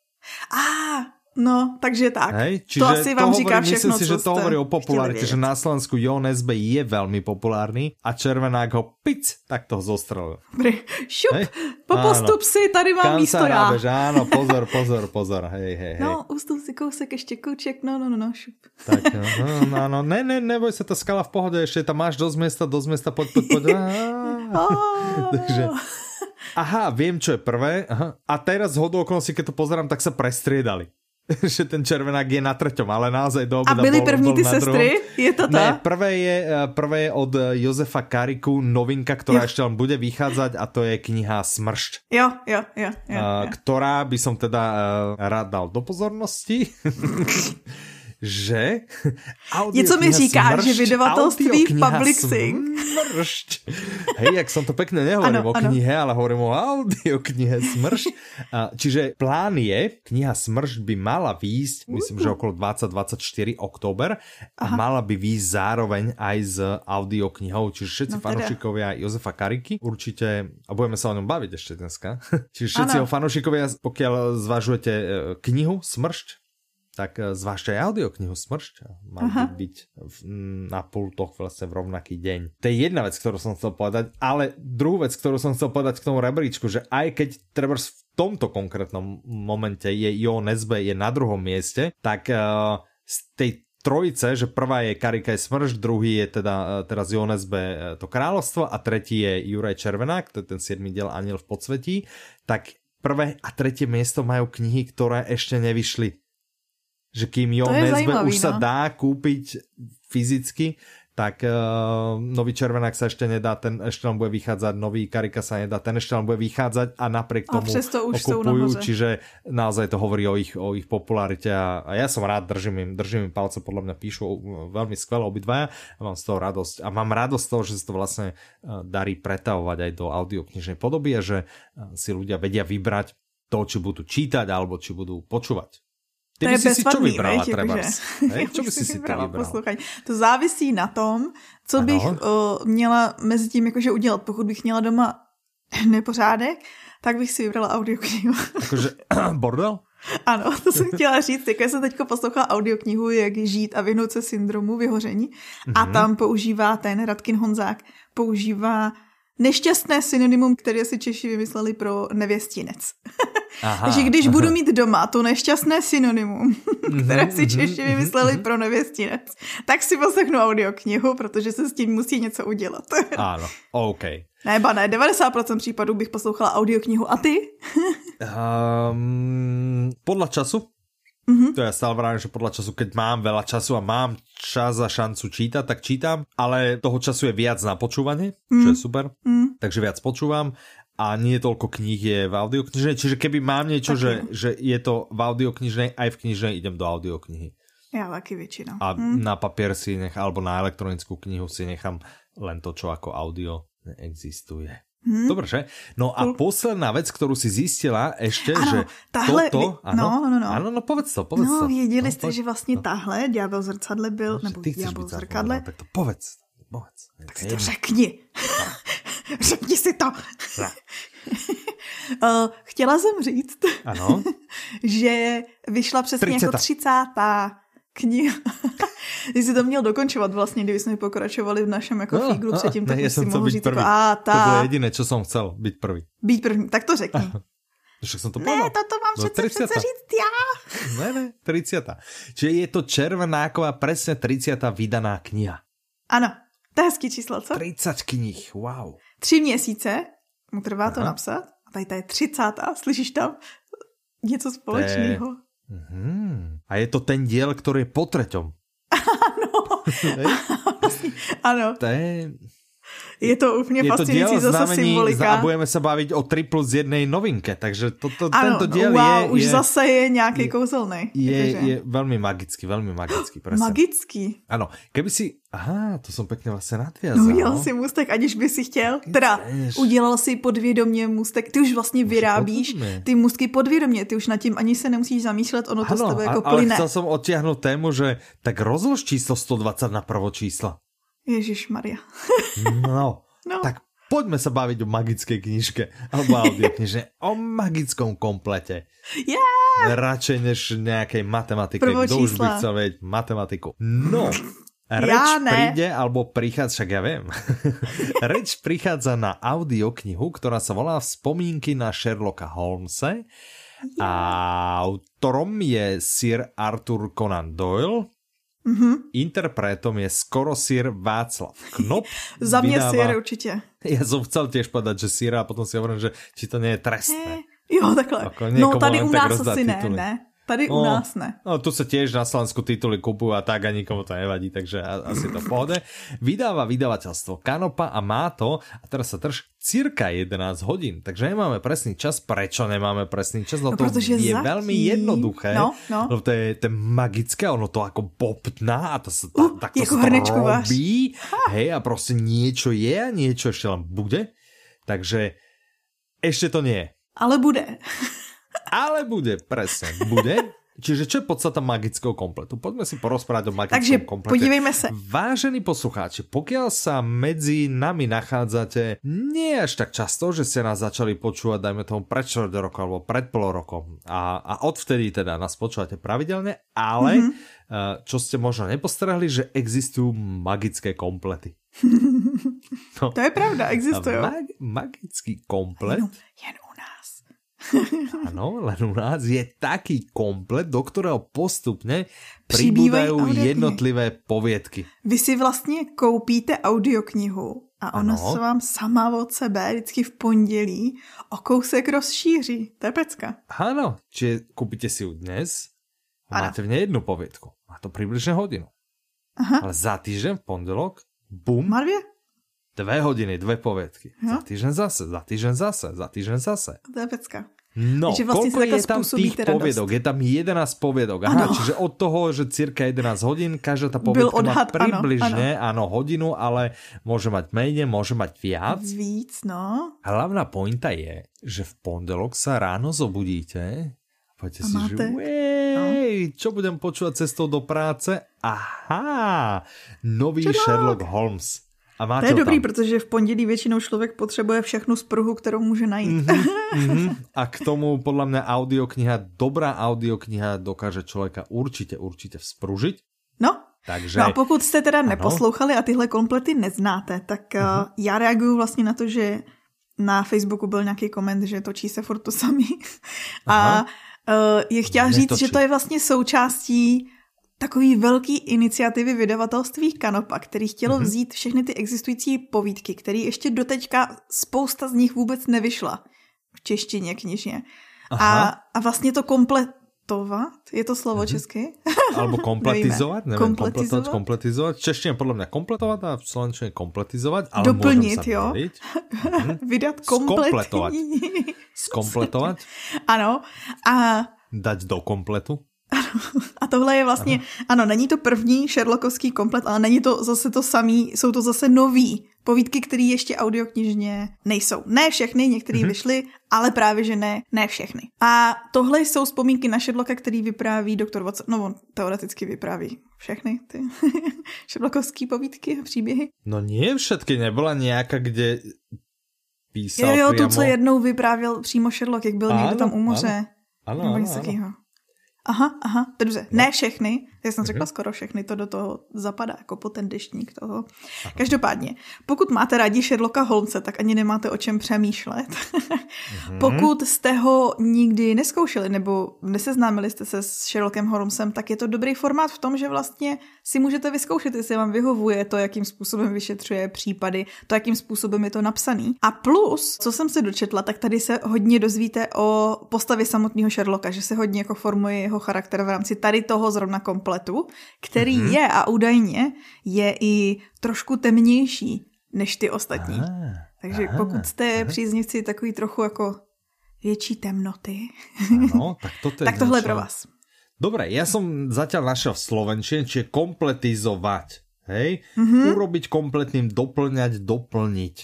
Á, No, takže tak. Hej, čiže to asi vám to říká hovorí, všechno, si, že to hovorí o popularitě, že na Slovensku Jo Nesbe je velmi populárny a Červenák ho pic, tak to zostrelil. Šup, hej? popostup áno. si, tady mám Kam místo já. Rábeš, áno, pozor, pozor, pozor, hej, hej, hej. No, ustup si kousek, ještě kouček, no, no, no, no, šup. Tak, no, no, no, ne, ne, neboj se, ta skala v pohodě, ještě tam máš dost města, dost města, pojď, pojď, pojď. Takže, aha, viem, čo je prvé. Aha. A teraz z hodou okolností, keď to pozerám, tak sa prestriedali. že ten červenák je na trťom, ale naozaj do obeda A byly bol, první bol ty sestry? Je to to? Ne, prvé je, eh, prvé je od eh, Jozefa Kariku novinka, ktorá jo. ešte len bude vychádzať a to je kniha Smršť. Jo, jo, jo. jo, jo. Ktorá by som teda rád dal do pozornosti. že Něco mi říká, smršť, že vydavatelství v Publixing. Smršť. Hej, jak som to pekne nehovorím ano, o knihe, ano. ale hovorím o audioknihe Smršť. Čiže plán je, kniha Smršť by mala výjsť, myslím, že okolo 20-24 október a Aha. mala by výjsť zároveň aj s audioknihou, čiže všetci no teda. fanúšikovia Jozefa Kariky určite, a budeme sa o ňom baviť ešte dneska, čiže všetci ano. fanúšikovia, pokiaľ zvažujete e, knihu Smršť, tak eh, zvážte aj audioknihu Smršť. Mal by byť v, na pultoch vlastne v rovnaký deň. To je jedna vec, ktorú som chcel povedať, ale druhú vec, ktorú som chcel povedať k tomu rebríčku, že aj keď treba v tomto konkrétnom momente je Jo Nesbe je na druhom mieste, tak uh, z tej trojice, že prvá je Karika je smrš, druhý je teda uh, teraz Jo Nesbe to kráľovstvo a tretí je Juraj Červenák, to je ten 7. diel Aniel v podsvetí, tak prvé a tretie miesto majú knihy, ktoré ešte nevyšli že kým Jo Nesbe už no? sa dá kúpiť fyzicky, tak uh, nový Červenák sa ešte nedá, ten ešte len bude vychádzať, nový Karika sa nedá, ten ešte len bude vychádzať a napriek tomu a už okupujú, čiže naozaj to hovorí o ich, o ich popularite a, a ja som rád, držím im, držím im palce, podľa mňa píšu veľmi skvelé obidvaja a mám z toho radosť a mám radosť z toho, že sa to vlastne uh, darí pretavovať aj do audioknižnej podoby a že si ľudia vedia vybrať to, či budú čítať alebo či budú počúvať. Ty to je si čo vybrala, třeba? Čo by si si vybrala? Poslouchaj, to závisí na tom, co ano. bych uh, měla mezi tím jakože udělat. Pokud bych měla doma nepořádek, tak bych si vybrala audioknihu. Jakože bordel? Ano, to jsem chtěla říct. Jako já jsem teď poslouchala audioknihu Jak žít a vyhnout se syndromu vyhoření a mhm. tam používá ten Radkin Honzák, používá nešťastné synonymum, které si Češi vymysleli pro nevěstinec. Aha, že když aha. budu mít doma to nešťastné synonymum, které si mhm, Češi mhm, vymysleli mhm. pro nevěstinec, tak si poslechnu audioknihu, protože se s tím musí něco udělat. Ano, OK. Ne, ba ne, 90% případů bych poslouchala audioknihu. A ty? um, podle času. Mm-hmm. To ja stále vravím, že podľa času, keď mám veľa času a mám čas a šancu čítať, tak čítam, ale toho času je viac na počúvanie, mm. čo je super, mm. takže viac počúvam a nie toľko kníh je v audioknižnej, čiže keby mám niečo, že, že je to v audioknižnej, aj v knižnej idem do audioknihy. Ja taky väčšinou. A mm. na papier si nech, alebo na elektronickú knihu si nechám len to, čo ako audio neexistuje. Hmm. Dobre, že? No a posledná vec, ktorú si zistila ešte, ano, že tahle, toto... Ano, no, no, no. Ano, no povedz to, povedz no, to. věděli no, jste, že vlastně no. tahle Ďábel zrcadle byl, no, nebo Ďábel zrcadle... Tak to povedz, povedz. Tak si to řekni. No. řekni si to. No. uh, chtěla jsem říct, ano. že vyšla přesně 30. jako 30 kniha. Ty jsi to měl dokončovat vlastně, kdyby jsme pokračovali v našem jako no, fíglu no, předtím, tak si mohl říct jako, a ta... To bylo jediné, co jsem chcel, být první. Být první, tak to řekni. Však jsem to Ne, to to mám no, přece, přece říct já. Ne, ne, 30. Čiže je to Červenáková presne 30. vydaná kniha. Ano, to je hezký číslo, co? 30 knih, wow. Tři měsíce mu trvá Aha. to napsat. A tady to je 30. Slyšíš tam něco společného? Mm-hmm. A je to ten diel, ktorý je po treťom. Ano. ano. To je... je to úplně je fascinující zase symbolika. A budeme se bavit o 3 plus jednej novinke, takže to, to, ano, tento diel wow, je... už je, zase je nějaký kouzelný. Je, je, je velmi magický, velmi magický. Presne. Magický? Ano, keby si... Aha, to jsem pěkně vlastně nadvězal. No, udělal si můstek, aniž by si chtěl. Teda, udělal si podvědomě můstek. Ty už vlastně vyrábíš ty můstky podvědomě, ty už nad tím ani se nemusíš zamýšlet, ono to ano, z tebe jako plyne. ale chcel jsem odtiahnout tému, že tak rozlož číslo 120 na prvo Ježíš Maria. no, no, tak poďme sa baviť o magickej knižke alebo audioknižke, o magickom komplete. Yeah! Radšej než nejakej matematike. Kto už by chcel vedieť matematiku? No, reč ja príde, alebo prichádza, však ja viem, reč prichádza na audioknihu, ktorá sa volá Vzpomínky na Sherlocka Holmesa. A autorom je Sir Arthur Conan Doyle, Mm-hmm. Interpretom je skoro sír Václav Knop. Za mě vydáva... sír určitě. Já jsem chcel těž povedať, že síra a potom si hovorím, že či to nie je trestné. Hey. Jo, takhle. Ako no tady u nás asi ne, ne. Tady no, u nás ne. No, tu sa tiež na Slovensku tituly kupujú a tak a nikomu to nevadí, takže asi to pohode. Vydáva vydavateľstvo Kanopa a má to, a teraz sa trž, cirka 11 hodín, takže nemáme presný čas. Prečo nemáme presný čas? No, no to je zatím. veľmi jednoduché. No, no. no to, je, to je magické, ono to ako poptná a to sa uh, takto strobí. Hej, a prostě niečo je a niečo ešte len bude. Takže ešte to nie je. Ale bude. Ale bude, presne, bude. Čiže čo je podstata magického kompletu? Poďme si porozprávať o magickom Takže komplete. podívejme sa. Vážení poslucháči, pokiaľ sa medzi nami nachádzate nie až tak často, že ste nás začali počúvať, dajme tomu pred do roku alebo pred pol rokom a, a odvtedy teda nás počúvate pravidelne, ale mm-hmm. čo ste možno nepostrehli, že existujú magické komplety. No. To je pravda, existujú. Mag, magický komplet. Jen, jen Áno, len u nás je taký komplet, do ktorého postupne pribývajú jednotlivé povědky. Vy si vlastně koupíte audioknihu a ona ano. se vám sama od sebe vždycky v pondělí o kousek rozšíří. To je pecka. Ano, čiže koupíte si ju dnes a máte v nej jednu povědku. Má to přibližně hodinu. Aha. Ale za týždeň v pondelok, bum. Má dvě? Dve hodiny, dve povědky. No? Za týždeň zase, za týždeň zase, za týždeň zase. To je pecka. No, že vlastne koľko je tam tých poviedok? Je tam 11 poviedok. Aha, ano. čiže od toho, že cirka 11 hodín, každá tá poviedka odhad, má približne, áno, hodinu, ale môže mať menej, môže mať viac. Víc, no. Hlavná pointa je, že v pondelok sa ráno zobudíte Poďte si, že uej, no. čo budem počúvať cestou do práce? Aha, nový Sherlock, Sherlock Holmes. A to je dobrý, tam. protože v pondělí většinou člověk potřebuje všechnu spruhu, kterou může najít. Mm-hmm, mm-hmm. A k tomu podľa mňa audiokniha, dobrá audiokniha dokáže člověka určitě, určitě vzpružit. No, takže... No a pokud jste teda ano. neposlouchali a tyhle komplety neznáte, tak uh-huh. já reaguju vlastně na to, že na Facebooku byl nějaký koment, že točí se furt to samý. A uh, je chtěla říct, že to je vlastně součástí takový velký iniciativy vydavatelství Kanopa, který chtělo mm-hmm. vzít všechny ty existující povídky, které ještě doteďka spousta z nich vůbec nevyšla v češtině knižně. A, a vlastně to kompletovat, je to slovo mm-hmm. česky? Albo kompletizovat, nevím, kompletizovat, kompletizovat. Češtině podle mě kompletovat a v slovenčině kompletizovat, ale Doplnit, jo. Mm-hmm. Vydat komplet. Skompletovat. Skompletovat. ano. A dať do kompletu. A tohle je vlastně, ano. ano, není to první Sherlockovský komplet, ale není to zase to samý, jsou to zase nový povídky, které ještě audioknižně nejsou. Ne všechny, některé mm-hmm. vyšly, ale právě, že ne, ne všechny. A tohle jsou vzpomínky na Sherlocka, který vypráví doktor Watson, no on teoreticky vypráví všechny ty Sherlockovské povídky a příběhy. No nie všetky, nebyla nějaká, kde písal Jo, jo, to, co jednou vyprávěl přímo Sherlock, jak byl ano, někdo tam u moře. Ano, ano, ano, Aha, aha, dobře. No. Ne všechny, já jsem řekla mhm. skoro všechny, to do toho zapadá, jako po ten deštník toho. Aha. Každopádně, pokud máte rádi Sherlocka Holmesa, tak ani nemáte o čem přemýšlet. Mhm. pokud jste ho nikdy neskoušeli nebo neseznámili jste se s Sherlockem Holmesem, tak je to dobrý formát v tom, že vlastně si můžete vyzkoušet, jestli vám vyhovuje to, jakým způsobem vyšetřuje případy, to, jakým způsobem je to napsaný. A plus, co jsem se dočetla, tak tady se hodně dozvíte o postavě samotného Sherlocka, že se hodně jako formuje jeho charakter v rámci tady toho zrovna kompletu, který mm-hmm. je a údajně je i trošku temnější než ty ostatní. Aha, Takže aha, pokud jste aha. příznivci takový trochu jako větší temnoty, ano, tak, je tak tohle je pro vás. Dobre, ja som zatiaľ našiel v Slovenčine, čiže kompletizovať. Hej? Mm-hmm. Urobiť kompletným, doplňať, doplniť.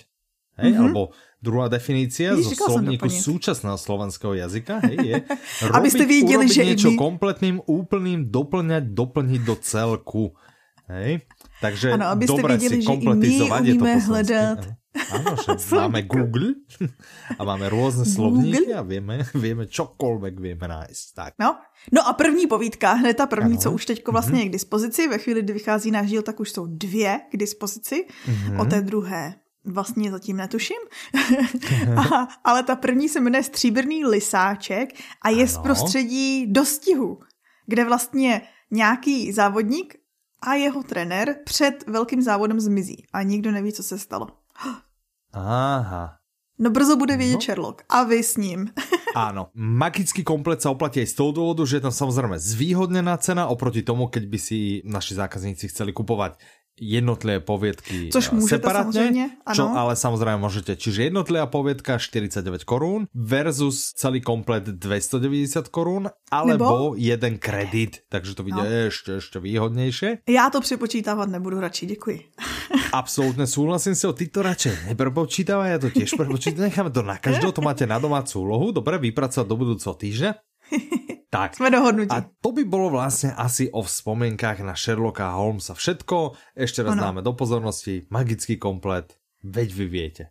Hej? Mm-hmm. Alebo druhá definícia zo slovníku súčasného slovenského jazyka hej, je robiť, Abyste videli, urobiť že niečo my... kompletným, úplným, doplňať, doplniť do celku. Hej? Takže ano, abyste dobre věděli, si kompletizovať je to hledat Áno, že máme Google a máme rôzne slovníky a vieme, vieme čokoľvek vieme nájsť. Tak. No, no a první povídka, hned ta první, ano. co už teďko vlastně mm-hmm. je k dispozici. Ve chvíli, kdy vychází náš díl, tak už jsou dvě k dispozici. Mm-hmm. O té druhé vlastně zatím netuším. a, ale ta první se jmenuje Stříbrný lisáček a je ano. z prostředí dostihu, kde vlastně nějaký závodník a jeho trenér před velkým závodem zmizí a nikdo neví, co se stalo. Aha. No brzo bude vědět no. Sherlock. A vy s ním. Áno, magický komplet sa oplatí aj z toho dôvodu, že je tam samozrejme zvýhodnená cena oproti tomu, keď by si naši zákazníci chceli kupovať jednotlivé poviedky Což můžete separátne, samozřejmě, ano. čo ale samozrejme môžete. Čiže jednotlivá poviedka 49 korún versus celý komplet 290 korún, alebo Nebo? jeden kredit, takže to vidie no. ešte, ešte výhodnejšie. Já to přepočítávat nebudu radši, děkuji. Absolutne súhlasím si o ty to radšej neprepočítavaj, ja to tiež prepočítam, necháme to na každého, to máte na domácu úlohu, dobre, vypracovať do budúceho týždňa. Tak. Jsme dohodnutí. A to by bolo vlastne asi o vzpomienkách na Sherlocka Holmesa všetko. Ešte raz ano. dáme do pozornosti magický komplet, veď vy viete.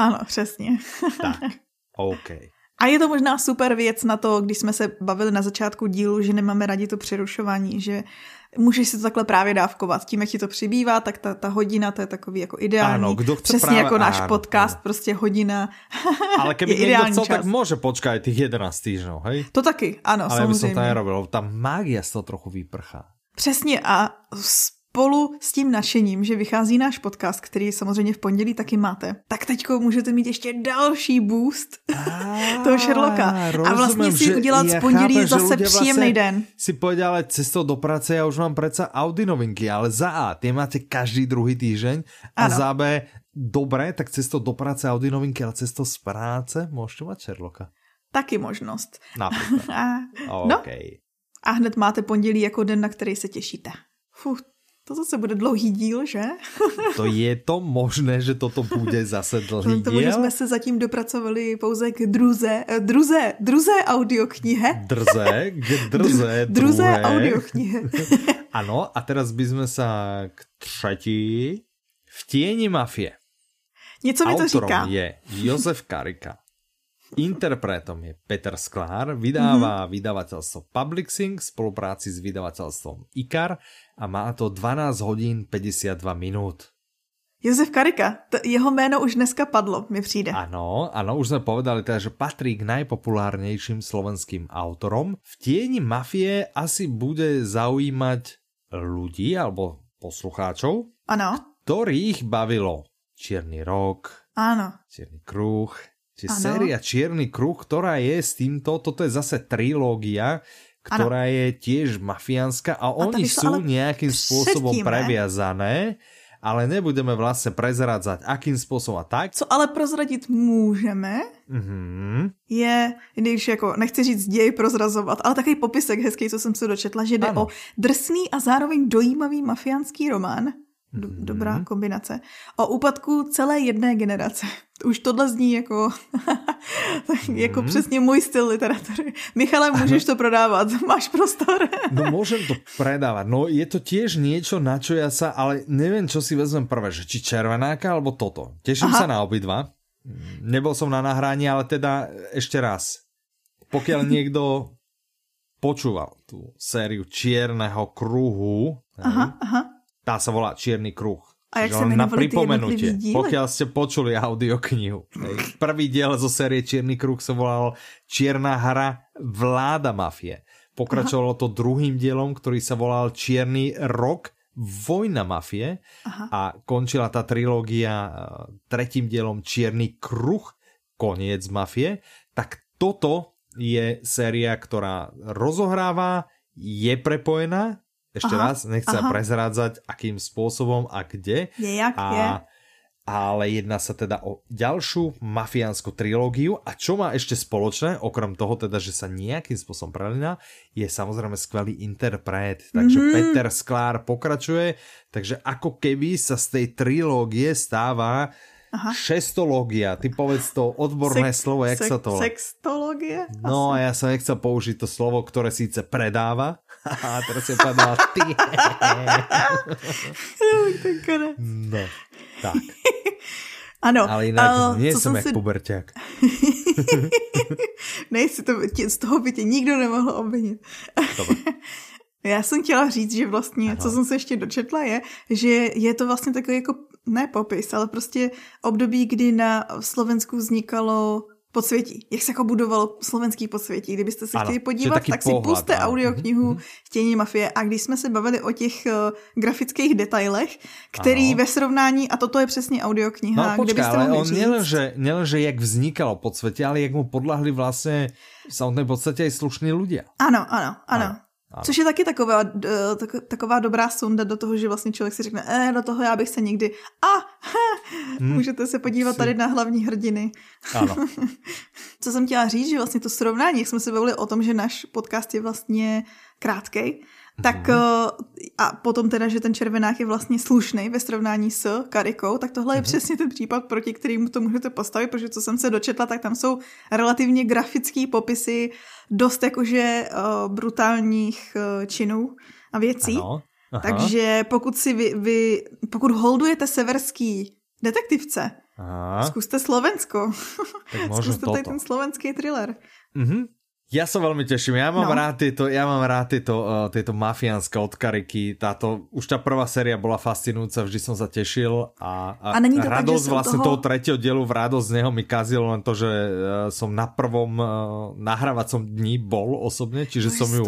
Ano, přesně. tak, OK. A je to možná super věc na to, když jsme se bavili na začátku dílu, že nemáme rádi to přerušování, že můžeš si to takhle právě dávkovat. Tím, jak ti to přibývá, tak ta, ta hodina, to je takový jako ideální. Ano, kdo chce Přesně právě, jako náš ano, podcast, ano. prostě hodina Ale keby někdo chcel, čas. tak může počkat těch 11 týždňů, hej? To taky, ano, Ale samozřejmě. Ale by som to nerobil, ta magia z toho trochu vyprchá. Přesně a spolu s tím našením, že vychází náš podcast, který samozřejmě v pondělí taky máte, tak teďko můžete mít ještě další boost toho Sherlocka. Rozumím, a vlastně si udělat z pondělí chápem, zase příjemný vlastně den. Si povedal, cestou do práce já už mám přece Audi novinky, ale za A, ty máte každý druhý týždeň a ano. za B, dobré, tak cestou do práce Audi novinky, ale cestou z práce můžete mít Sherlocka. Taky možnost. Například. no. okay. A hned máte pondělí jako den, na který se těšíte. Fuh, to zase bude dlouhý díl, že? To je to možné, že toto bude zase dlouhý díl? Tomu, jsme se zatím dopracovali pouze k druze, eh, druze, druze audioknihe. Drze? Kde drze? Dr, druze audioknihe. ano, a teraz by sme sa k třetí. V tieni mafie. Něco mi to říká. je Josef Karika. Interpretom je Peter Sklár, vydává mm-hmm. vydavateľstvo Publixing v spolupráci s vydavateľstvom IKAR a má to 12 hodin 52 minut. Josef Karika, to jeho jméno už dneska padlo, mi přijde. Ano, ano, už jsme povedali teda, že patří k najpopulárnějším slovenským autorom. V tieni mafie asi bude zaujímať ľudí alebo poslucháčov, ano. ktorých bavilo Čierny rok, ano. Čierny kruh, či séria Čierny kruh, ktorá je s týmto, toto je zase trilógia, ktorá ano. je tiež mafiánska a, a oni sú nejakým spôsobom previazané, ale nebudeme vlastně prezradzať, akým způsobem a tak. Co ale prozradit můžeme, mm-hmm. je, když jako, nechci říct děj prozrazovat, ale takový popisek hezký, co jsem se dočetla, že jde ano. o drsný a zároveň dojímavý mafiánský román, do, mm-hmm. dobrá kombinace, o úpadku celé jedné generace. Už tohle zní jako, jako mm-hmm. přesně můj styl literatury. Michale, můžeš to prodávat, máš prostor. no můžem to predávať. No je to tiež niečo, na čo ja sa, ale neviem, čo si vezmem prvé, že či červenáka alebo toto. Teším Aha. sa na obidva. Nebol som na nahrání, ale teda ešte raz. Pokiaľ niekto počúval tú sériu Čierneho kruhu, aha, aha tá sa volá Čierny kruh. A jak sa na pripomenutie, pokiaľ ste počuli audioknihu. Prvý diel zo série Čierny kruh sa volal Čierna hra vláda mafie. Pokračovalo to druhým dielom, ktorý sa volal Čierny rok Vojna mafie Aha. a končila tá trilógia eh, tretím dielom Čierny kruh Koniec mafie. Tak toto je séria, ktorá rozohráva, je prepojená ešte aha, raz, nechcem aha. prezrádzať, akým spôsobom a kde. Jak a, je. ale jedná sa teda o ďalšiu mafiánsku trilógiu a čo má ešte spoločné, okrem toho teda, že sa nejakým spôsobom prelína, je samozrejme skvelý interpret, takže mm -hmm. Peter Sklár pokračuje, takže ako keby sa z tej trilógie stáva Aha. Šestológia, ty povedz to odborné Sex, slovo, jak sex, sa to... Sextológia? No a ja som nechcel použiť to slovo, ktoré síce predáva, teraz si povedala ty. no, tak. Ano. Ale jinak uh, nie jsem jak si... puberťák. Nejsi to, tě, z toho by tě nikdo nemohl obvinit. Já jsem chtěla říct, že vlastně, Aha. co jsem se ještě dočetla, je, že je to vlastně takový jako, ne popis, ale prostě období, kdy na Slovensku vznikalo podsvětí. Jak se jako budovalo slovenský podsvětí. Kdybyste se ano, chtěli podívat, tak si puste ano. audioknihu mm-hmm. Chtění mafie. A když jsme se bavili o těch uh, grafických detailech, který ano. ve srovnání, a toto je přesně audiokniha, no, počká, ale on nelenže, nelenže jak vznikalo podsvětí, ale jak mu podlahli vlastně v samotné podstatě i slušní lidé. Ano, ano, ano. ano. Ano. Což je taky taková, tak, taková dobrá sonda do toho, že vlastně člověk si řekne, eh, do toho já bych se nikdy, a hmm. můžete se podívat tady na hlavní hrdiny. Ano. Co jsem chtěla říct, že vlastně to srovnání, jak jsme se bavili o tom, že náš podcast je vlastně krátkej, tak mm. a potom teda, že ten červenák je vlastně slušný ve srovnání s Karikou, tak tohle je mm. přesně ten případ, proti kterému to můžete postavit, protože co jsem se dočetla, tak tam jsou relativně grafické popisy dost jakože uh, brutálních uh, činů a věcí. Ano. Aha. Takže pokud si vy, vy, pokud holdujete severský detektivce, Aha. zkuste Slovensko. Tak zkuste tady ten slovenský thriller. Mhm. Ja sa veľmi teším. Ja mám no. rád tieto, ja mám rád tieto, uh, tieto mafiánske odkariky. Táto, už tá prvá séria bola fascinujúca, vždy som sa tešil a, a, a to radosť tak, vlastne toho... toho tretieho dielu v radosť z neho mi kazilo len to, že uh, som na prvom uh, nahrávacom dni bol osobne, čiže no, som ju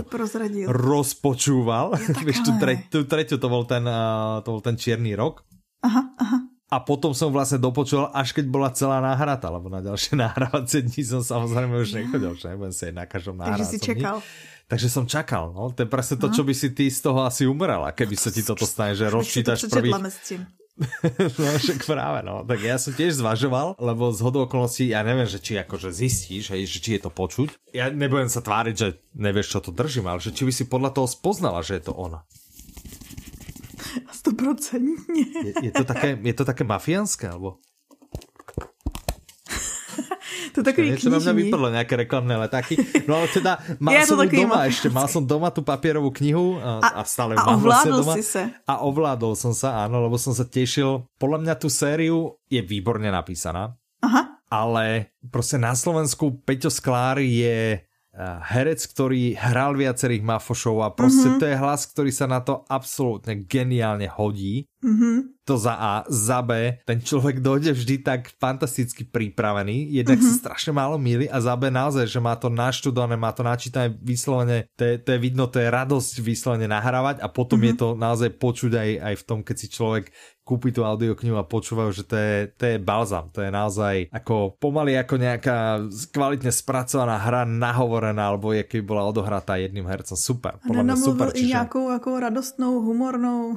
rozpočúval. Víš, tu, tre, tu tretiu to bol ten, uh, to bol ten čierny rok. Aha, aha a potom som vlastne dopočul, až keď bola celá náhrata, lebo na ďalšie nahrávacie dní som samozrejme už nechodil, že nebudem sa na každom nahrávacom Takže si čakal. Takže som čakal, no. To je presne to, čo by si ty z toho asi umrela, keby sa ti toto stane, že rozčítaš prvý... no však práve, no. Tak ja som tiež zvažoval, lebo z hodou okolností, ja neviem, že či akože zistíš, hej, že či je to počuť. Ja nebudem sa tváriť, že nevieš, čo to držím, ale že či by si podľa toho spoznala, že je to ona. Stoprocentně. Je, je, to také, je to také mafiánské, alebo? to takový Něco na mě vypadlo, nějaké reklamné letáky. No ale teda, mal jsem doma mafiánské. ještě, mal jsem doma tu papierovou knihu a, a, a stále a mám vlastně doma. si se. A ovládol jsem se, ano, lebo jsem se těšil. Podle mě tu sériu je výborně napísaná. Aha. Ale prostě na Slovensku Peťo Sklár je herec, ktorý hral viacerých mafošov a proste mm -hmm. to je hlas, ktorý sa na to absolútne geniálne hodí. Mm -hmm. To za A. Za B. Ten človek dojde vždy tak fantasticky pripravený, jednak mm -hmm. sa strašne málo míli a za B naozaj, že má to naštudované, má to načítané vyslovene, to je, to je vidno, to je radosť vyslovene nahrávať a potom mm -hmm. je to naozaj počuť aj, aj v tom, keď si človek kúpi tú audioknihu a počúvajú, že to je, to je balzam. To je naozaj ako pomaly ako nejaká kvalitne spracovaná hra nahovorená, alebo je keby bola odohratá jedným hercom. Super. Podľa mňa super. Čiže... i nějakou jako radostnou, humornou.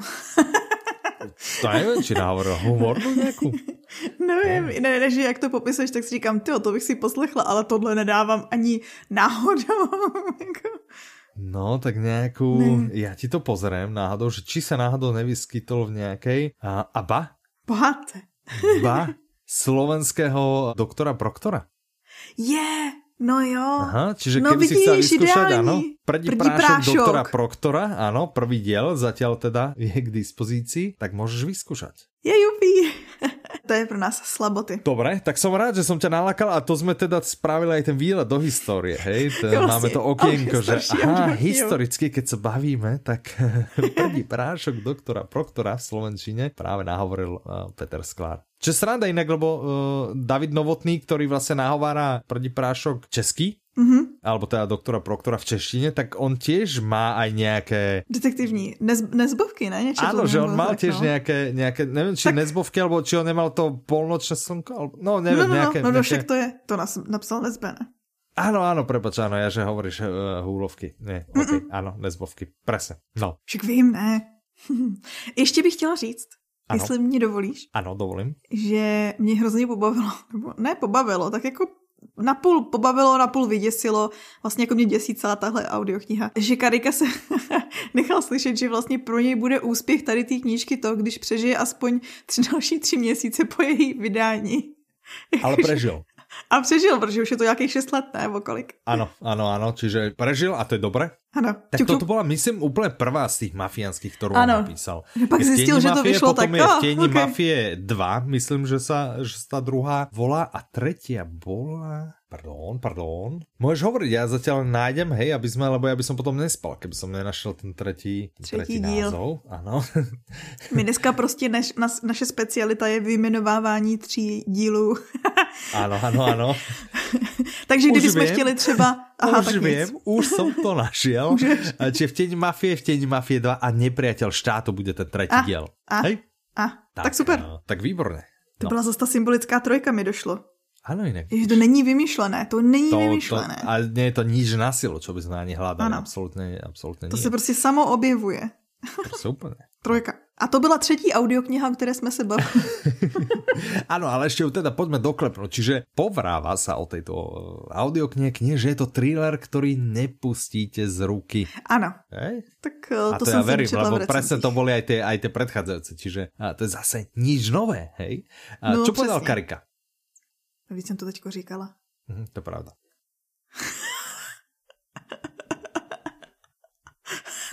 to nevím, či nahovoril humornou nějakou. Nevím, ne, než jak to popisuješ, tak si říkám, ty to bych si poslechla, ale tohle nedávám ani náhodou. No, tak nejakú... Ne. Ja ti to pozriem náhodou, že či sa náhodou nevyskytol v nejakej... A, a ba? Bohaté. ba slovenského doktora Proktora. Je, yeah, no jo. Aha, čiže no, keby vidíš, si chcel vyskúšať, áno, prvý, prvý prášok, prášok doktora Proktora, áno, prvý diel zatiaľ teda je k dispozícii, tak môžeš vyskúšať. Je jupí. To je pro nás slaboty. Dobre, tak som rád, že som ťa nalakal a to sme teda spravili aj ten výlet do histórie, hej? To, vlastne, máme to okienko, že aha, historicky, keď sa bavíme, tak prvý prášok doktora Proktora v Slovenčine práve nahovoril uh, Peter Sklár. Čo sranda inak, lebo uh, David Novotný, ktorý vlastne nahovára prvý prášok český, Mm-hmm. alebo teda doktora Proktora v češtine, tak on tiež má aj nejaké... Detektivní nez, nezbovky, ne? Niečo Áno, že on mal tiež no. nejaké, nejaké, neviem, či tak... nezbovky, alebo či on nemal to polnočné slnko, alebo, no neviem, no, no, nejaké... No, no, nejaké... však to je, to nás napsal Nezbe, ne? Áno, áno, prepač, áno, ja že hovoríš uh, húlovky. Nie, okay, áno, nezbovky, presne, no. Však vím, ne. Ještě bych chtěla říct, ano. jestli mě dovolíš. Ano, dovolím. Že mě hrozně pobavilo, nebo ne pobavilo, tak jako napůl pobavilo, napůl vyděsilo, vlastně jako mě děsí celá tahle audiokniha, že Karika se nechal slyšet, že vlastně pro něj bude úspěch tady té knížky to, když přežije aspoň tři další tři měsíce po její vydání. Ale prežil. A přežil, protože už je to nějakých 6 let, nebo kolik. Ano, ano, ano, čiže prežil a to je dobré. Ano. Tak čup, toto bola, myslím, úplně prvá z těch mafiánských, kterou ano. napísal. Pak zjistil, že to vyšlo potom tak. je v okay. Mafie 2, myslím, že sa, že sa druhá volá a tretia bola... Pardon, pardon. Môžeš hovoriť, ja zatiaľ nájdem, hej, aby sme, lebo ja by som potom nespal, keby som nenašel ten tretí, tretí, tretí díl. názov. Ano. My dneska prostě naš, na, naše specialita je vyjmenovávání tří dílů. ano, ano, ano. Takže kdybychom chtěli třeba... Aha, už tak viem, nic. už som to našiel. Čiže v Teni Mafie, v Teni Mafie 2 a Nepriateľ štátu bude ten tretí a, diel. A, Hej? A, tak, tak super. No, tak výborné. To no. byla zase ta symbolická trojka, mi došlo. Ano, jinak. Jež to není vymyšlené, to není to, vymyšlené. To, ale nie je to nič na silu, čo by sme ani hľadali, ano. absolútne, absolútne To nie. se prostě samo objevuje. Prostě úplně. Trojka. A to byla třetí audiokniha, o které jsme se bavili. Áno, ale ešte teda poďme doklepnúť. Čiže povráva sa o tejto eh, audioknihe knihe, že je to thriller, ktorý nepustíte z ruky. Áno. Hej? Tak to, to ja verím, lebo presne to boli aj tie, aj tie predchádzajúce. Čiže a to je zase nič nové, hej? A no, čo povedal Karika? Víc jsem to teďko říkala. Mhm, to je pravda.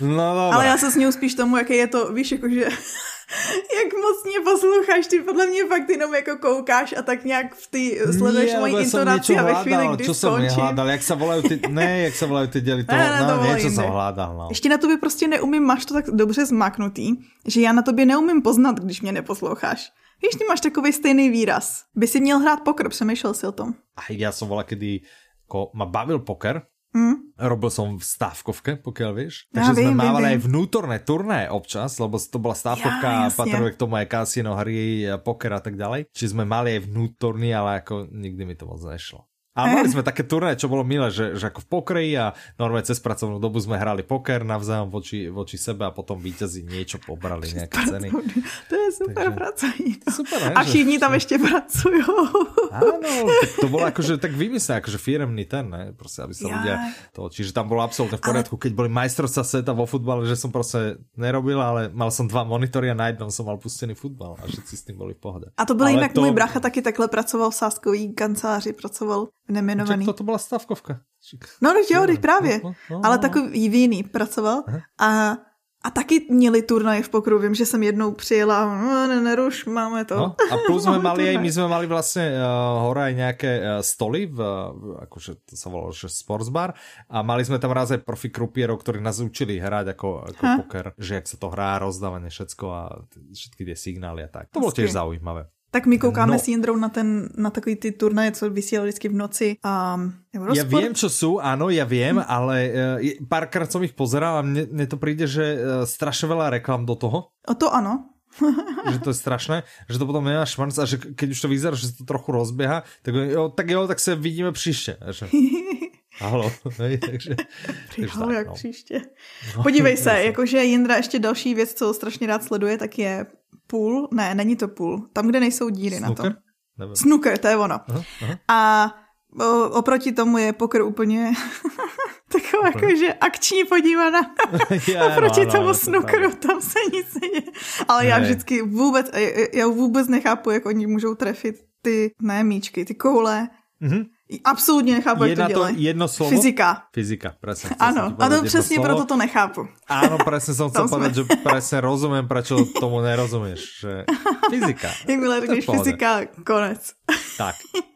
No dobré. Ale já se směju spíš tomu, jaký je to, víš, jakože jak moc mě posloucháš, ty podle mě fakt jenom jako koukáš a tak nějak v ty sleduješ moji intonaci a ve chvíli, kdy čo skončím. Čo som jak se volají ty, ne, jak se volají ty děli, to, ne, ne, no, něco jsem hledal, no. Ještě na tobě prostě neumím, máš to tak dobře zmaknutý, že já na tobě neumím poznat, když mě neposloucháš. Víš, ty máš takový stejný výraz. By si měl hrát poker, přemýšlel si o tom. A já jsem volal, kdy ko, ma bavil poker, Mm. Robil som v stávkovke, pokiaľ vieš. Takže ja sme vím, mávali vím. aj vnútorné turné občas, lebo to bola stávkovka ja, a patruje k tomu aj kasino, hry, poker a tak ďalej. Čiže sme mali aj vnútorný, ale ako nikdy mi to moc nešlo. A mali sme také turné, čo bolo milé, že, že ako v pokreji a normálne cez pracovnú dobu sme hrali poker navzájom voči, voči sebe a potom víťazi niečo pobrali, nejaké ceny. To je super Takže, pracovní. Super, ne, a všichni tam ešte pracujú. Áno, tak to bolo akože tak vymyslené, akože firemný ten, ne? Proste, aby sa ja. ľudia to, čiže tam bolo absolútne v poriadku, keď boli majstrovstvá sveta vo futbale, že som proste nerobil, ale mal som dva monitory a na jednom som mal pustený futbal a všetci s tým boli v pohode. A to byl jinak to... můj bracha taky takhle pracoval v sáskový kanceláři, pracoval nemenovaný. To, to byla stavkovka. No, no jo, teď právě. No, no, no, Ale takový jiný pracoval. A a taky měli turnaje v pokru, vím, že jsem jednou přijela, no, ne, neruš, máme to. No, a plus jsme mali, my jsme mali vlastně uh, hore aj nějaké uh, stoly, v, uh, akože to se volalo, že sportsbar a mali jsme tam raz aj profi krupierov, ktorí nás učili hrať ako, ako poker, že jak se to hrá, rozdávanie všetko a všetky tie signály a tak. To bylo tiež zaujímavé. Tak my koukáme no. s Jindrou na, ten, na takový ty turnaje, co vysílali vždycky v noci. A Eurosport. Ja viem, čo sú, áno, ja viem, hm. ale uh, párkrát som ich pozeral a mne, mne to príde, že uh, strašne veľa reklam do toho. O to ano. že to je strašné, že to potom nemá švanc a že keď už to vyzerá, že to trochu rozběhá, tak jo, tak jo, tak se vidíme příště. Že... Halo, hej, takže... Halo, jak no. příště. No, Podívej se, jakože Jindra ještě další věc, co strašně rád sleduje, tak je půl, ne, není to půl, tam, kde nejsou díry Snooker? na to. Nevím. Snooker, to je ono. Aha, aha. A o, oproti tomu je poker úplně taková jako, že akční podívaná. yeah, oproti no, tomu no, snookeru, to tam se nic neděje. Ale ne. já vždycky vůbec, já vůbec nechápu, jak oni můžou trefit ty, ne míčky, ty koule. Mm-hmm. Absolutně nechápu, jak to dělají. jedno slovo? Fyzika. Fyzika, presne. Ano, a to přesně slovo. proto to nechápu. Áno, presne som chcel povedať, že presne rozumiem, prečo tomu nerozumieš. Že fyzika. Jakmile řekneš fyzika, konec. Tak.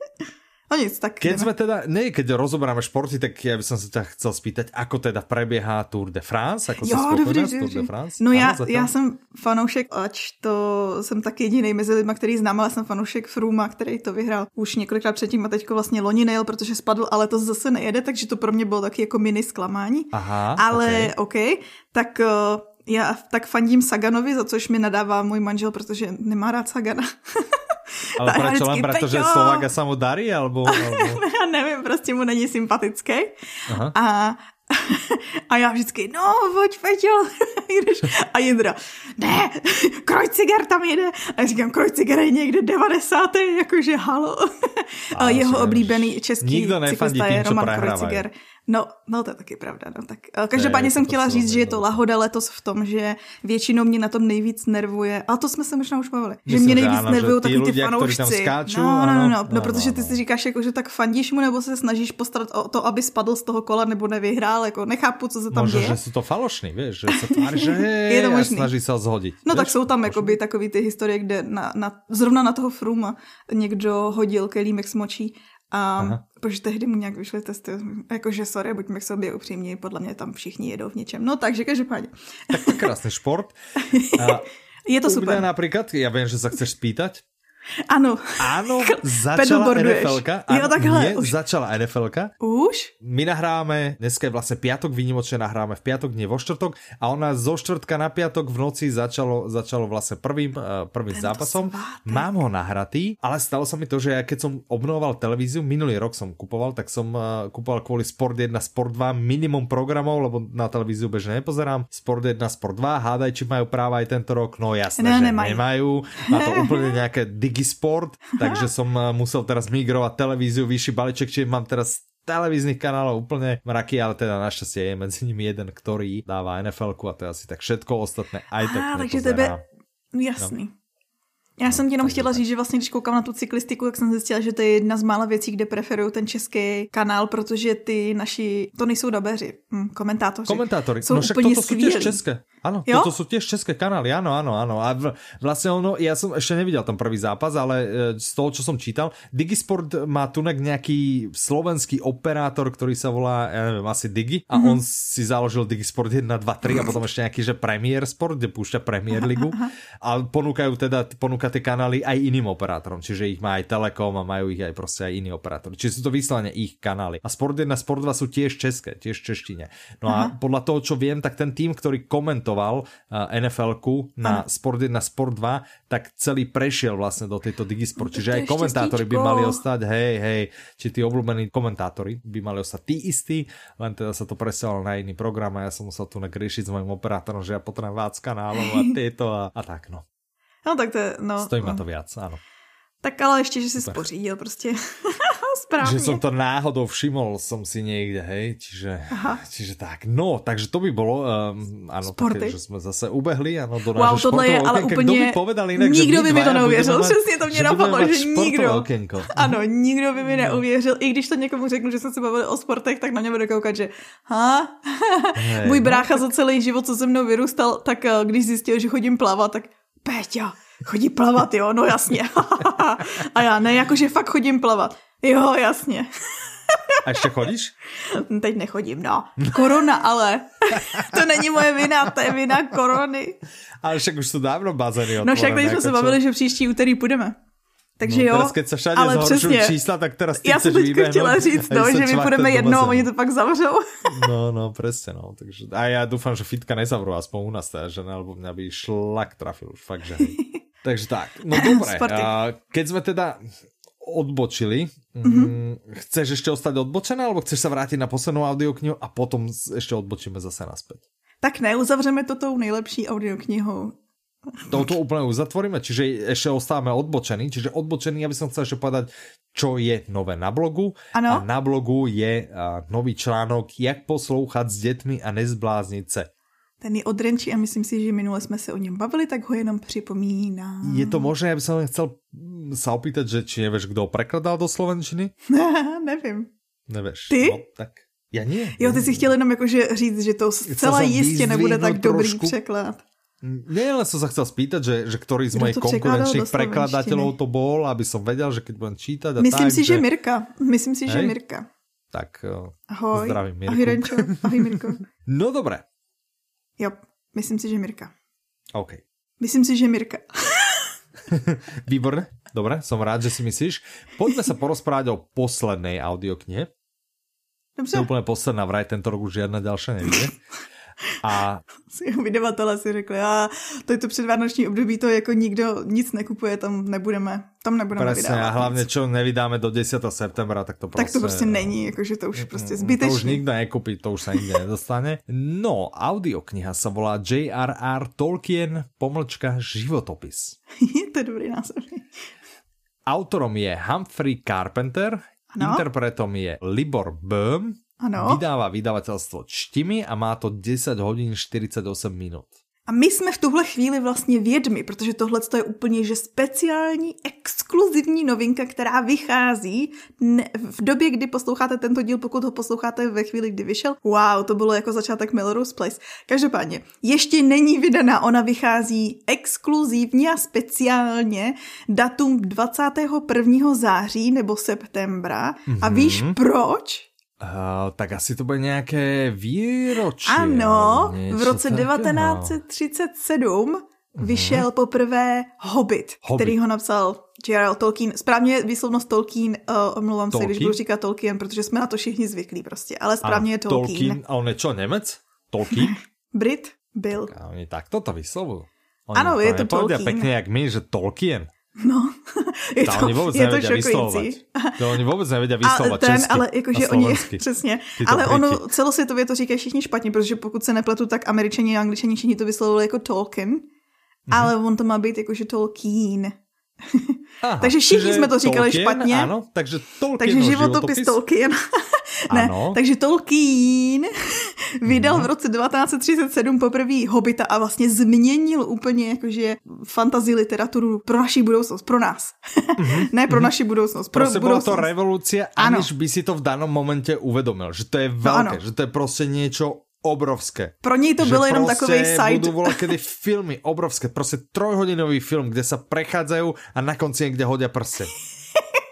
No nic, tak Keď sme teda, nie, keď rozoberáme športy, tak ja by som sa ťa chcel spýtať, ako teda prebieha Tour de France, ako jo, dobrý, Tour de France? No já, já jsem fanoušek, ač to jsem taky jediný mezi lidmi, který znám, ale jsem fanoušek Fruma, který to vyhrál už několikrát předtím a teďko vlastně loni nejel, protože spadl, ale to zase nejede, takže to pro mě bylo taky jako mini zklamání. Aha, ale OK, okay tak uh, já tak fandím Saganovi, za což mi nadává můj manžel, protože nemá rád Sagana. Ale prečo len preto, že Slováka sa mu darí? Alebo, alebo... já nevím, prostě mu není sympatický. Aha. A, a já vždycky, no, pojď Peťo. a Jindra, ne, Krojciger tam jede. A já říkám, Krojciger je někde 90. jakože halo. A jeho oblíbený český cyklista je Roman Krojciger. No, no to je taky pravda. No. Tak, eh, každopádně jsem chtěla říct, že je to lahoda letos v tom, že většinou mě na tom nejvíc nervuje, a to jsme se možná už bavili, že mě nejvíc nervují takový ty fanoušci. Skáču, no, no, no, no, no, no, protože ty si říkáš, jako, že tak fandíš mu, nebo se snažíš postarat o to, aby spadl z toho kola, nebo nevyhrál, jako nechápu, co se tam Možná, děje. že jsou to falošní, víš, že se tváří, že je to možný. snaží se zhodit. No víš? tak jsou tam jakoby takový ty historie, kde na, na, zrovna na toho Fruma někdo hodil kelímek s močí a Aha. protože tehdy mu nějak vyšly testy, jakože sorry, buďme k sobě upřímní, podle mě tam všichni jedou v něčem. No takže každopádně. Tak to krásný šport. A je to super. Například, já vím, že se chceš spýtať, ano. Áno, začala NFLka. Áno, jo, takhle. Nie, už. začala NFLka. Už? My nahráme, dneska je vlastne piatok, výnimočne nahráme v piatok, nie vo štvrtok. A ona zo štvrtka na piatok v noci začalo, začalo vlastne prvým, uh, prvým Tento zápasom. Svátek. Mám ho nahratý, ale stalo sa mi to, že ja keď som obnovoval televíziu, minulý rok som kupoval, tak som uh, kupoval kvôli Sport 1, Sport 2 minimum programov, lebo na televíziu bežne nepozerám. Sport 1, Sport 2, hádaj, či majú práva aj tento rok. No jasné, ne, že nemajú. Má to úplne nejaké Digisport, takže som eh, musel teraz migrovať televíziu, vyšší balíček, čiže mám teraz televíznych kanálov úplne mraky, ale teda našťastie je medzi nimi jeden, ktorý dáva nfl a to je asi tak všetko ostatné. Aj tak Á, takže tebe, jasný. No. Já jsem ti jenom chtěla říct, že vlastně, když koukám na tu cyklistiku, tak jsem zjistila, že to je jedna z mála věcí, kde preferuju ten český kanál, protože ty naši, to nejsou dabeři, hm, komentátoři. Komentátoři, jsou no však úplně toto jsou české. Ano, jo? toto sú tiež české kanály, áno, áno, áno. A v, vlastne ono, ja som ešte nevidel ten prvý zápas, ale e, z toho, čo som čítal, Digisport má tunek nejaký slovenský operátor, ktorý sa volá, ja neviem, asi Digi a mm-hmm. on si založil Digisport 1, 2, 3 a potom ešte nejaký, že Premier Sport, kde púšťa Premier Ligu a ponúkajú teda, ponúka tie kanály aj iným operátorom, čiže ich má aj Telekom a majú ich aj proste aj iní operátori. Čiže sú to vyslovene ich kanály. A Sport 1, Sport 2 sú tiež české, tiež češtine. No a podľa toho, čo viem, tak ten tým, ktorý komentoval komentoval uh, NFL-ku na. Sport 1, Sport 2, tak celý prešiel vlastne do tejto Digisport. No, Čiže aj komentátori by mali ostať, hej, hej, či tí obľúbení komentátori by mali ostať tí istí, len teda sa to presialo na iný program a ja som musel tu riešiť s mojím operátorom, že ja potrebujem vác kanálov a tieto a, a tak, no. No tak to je, no. Stojí ma to viac, áno. Tak ale ještě, že si Super. spořídil prostě. Správně. Že som to náhodou všimol som si niekde, hej, čiže, čiže tak. No, takže to by bolo, um, áno, Sporty. také, že jsme zase ubehli, ano, do wow, tohle je ale úplně... Kdo by povedal inak, nikdo by mi to neuvěřil, přesně to mě napadlo, že nikdo. Okénko. Ano, nikdo by mi no. neuvěřil, i když to někomu řeknu, že jsme se bavili o sportech, tak na mě bude koukat, že ha, hey, můj no, brácha no, tak... za celý život, co se mnou vyrůstal, tak eh, když zjistil, že chodím plavat, tak Péťa, chodí plavat, jo, no jasně. a já ne, jakože fakt chodím plavat. Jo, jasně. A ještě chodíš? Teď nechodím, no. Korona ale. to není moje vina, to je vina korony. Ale však už jsou dávno bazény No však teď jsme se jako bavili, že příští úterý půjdeme. Takže no, jo, teraz, všade ale přesně. čísla, tak teraz ty Já jsem teďka chtěla říct, no, že my půjdeme jednou a oni to pak zavřou. No, no, přesně, no. Takže, a já doufám, že fitka nezavrou, aspoň u nás teda, že ne, alebo mňa by šlak trafil, už fakt, že Takže tak, no dobré. A keď sme teda odbočili. Mm-hmm. Chceš ešte ostať odbočená, alebo chceš sa vrátiť na poslednú audioknihu a potom ešte odbočíme zase naspäť? Tak ne, uzavřeme to tou nejlepší audioknihou. Touto úplne uzatvoríme, čiže ešte ostávame odbočení, čiže odbočení, ja by som chcel ešte povedať, čo je nové na blogu. Ano. A na blogu je uh, nový článok Jak poslouchat s dětmi a nezbláznit se. Ten je odrenčí a myslím si, že minule jsme se o něm bavili, tak ho jenom připomínám. Je to možné, aby som chcel sa opýtať, že či nevieš, kdo prekladal do slovenčiny? Nevím. Nevíš. Ty? No, tak já nie. Jo, ty si chtěl jenom jakože říct, že to zcela jistě nebude tak dobrý překlad. Nie, len som sa chcel spýtať, že, že ktorý z mojich konkurenčných prekladateľov to bol, aby som vedel, že keď budem čítať a Myslím tak, si, že... že Mirka. Myslím si, Hej? že Mirka. Tak Ahoj. zdravím Mirku. Ahoj Renčo. Ahoj Mirko. no dobré. Jo, myslím si, že Mirka. OK. Myslím si, že Mirka. Výborné, dobre, som rád, že si myslíš. Poďme sa porozprávať o poslednej audioknihe. Dobře. Je úplne posledná, vraj tento rok už žiadna ďalšia nevíde. A vydavatelé si řekli, a to je to předvánoční období, to jako nikdo nic nekupuje, tam nebudeme, tam nebudeme Presne, vydávat. a hlavně, čo nevydáme do 10. septembra, tak to prostě... Tak to prostě není, jakože to už prostě zbytečný. To už nikdo nekupí, to už se nikde nedostane. No, audiokniha sa volá J.R.R. Tolkien, pomlčka životopis. to je dobrý název. Autorom je Humphrey Carpenter, ano? interpretom je Libor Böhm, ano. vydává vydavatelstvo Čtimi a má to 10 hodin 48 minut. A my jsme v tuhle chvíli vlastně vědmi, protože tohle je úplně že speciální, exkluzivní novinka, která vychází v době, kdy posloucháte tento díl, pokud ho posloucháte ve chvíli, kdy vyšel. Wow, to bylo jako začátek Melrose Place. Každopádně, ještě není vydaná, ona vychází exkluzivně a speciálně datum 21. září nebo septembra. Mm-hmm. A víš mhm. proč? Uh, tak asi to bude nějaké výročí. Ano, v roce 1937 uh-huh. vyšel poprvé Hobbit, Hobbit, který ho napsal J.R.L. Tolkien. Správně výslovnost Tolkien, uh, omlouvám Tolkien? se, když budu říkat Tolkien, protože jsme na to všichni zvyklí prostě, ale správně a je Tolkien. Tolkien. A on je čo, Němec? Tolkien? Brit byl. Tak a oni takto to vyslovují. Ano, je to Tolkien. pěkně jak my, že Tolkien. No, je to, oni vůbec je to šokující. To oni vůbec nevědí vyslovovat ten, česky ale jakože oni, přesně, ale Briti. ono celosvětově to říkají všichni špatně, protože pokud se nepletu, tak američani a angličani všichni to vyslovili jako Tolkien, mm-hmm. ale on to má být jakože Tolkien. Aha, takže všichni jsme to říkali Tolkien, špatně. Ano, takže Tolkien. Takže životopis, životopis Tolkien. ne, ano. takže Tolkien vydal mm. v roce 1937 poprvé Hobita a vlastně změnil úplně jakože fantasy literaturu pro naši budoucnost, pro nás. Mm-hmm. ne pro mm-hmm. naši budoucnost, pro prostě budoucnost. to revoluce, aniž by si to v danom momentě uvědomil, že to je no velké, no, že to je prostě něco obrovské. Pro něj to bylo jenom takový side. Budú volat kedy filmy obrovské, prostě trojhodinový film, kde se prechádzajú a na konci někde hodí prsten.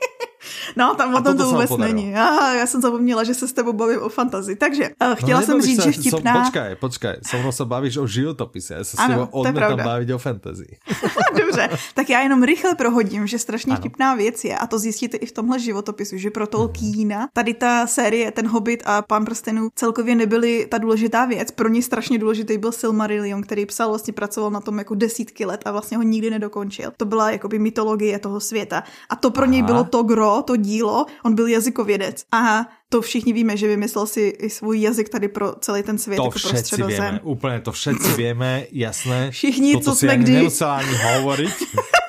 No, tam o tom to vůbec není. Aha, já jsem zapomněla, že se s tebou bavím o fantazii. Takže uh, chtěla no, jsem říct, se, že vtipná... So, počkaj, počkaj, se mnou se bavíš o životopise, já se ano, s tebou odmětám bavit o fantazii. Dobře, tak já jenom rychle prohodím, že strašně ano. vtipná věc je, a to zjistíte i v tomhle životopisu, že pro Tolkiena tady ta série, ten Hobbit a Pán prstenů celkově nebyly ta důležitá věc. Pro ně strašně důležitý byl Silmarillion, který psal, vlastně pracoval na tom jako desítky let a vlastně ho nikdy nedokončil. To byla jakoby mytologie toho světa. A to pro Aha. něj bylo to gro, to dílo, on byl jazykovědec a to všichni víme, že vymyslel si i svůj jazyk tady pro celý ten svět, to jako pro středozem. Víme, úplně to všetci víme, jasné. Všichni, Toto co jsme kdy... Toto ani hovoriť,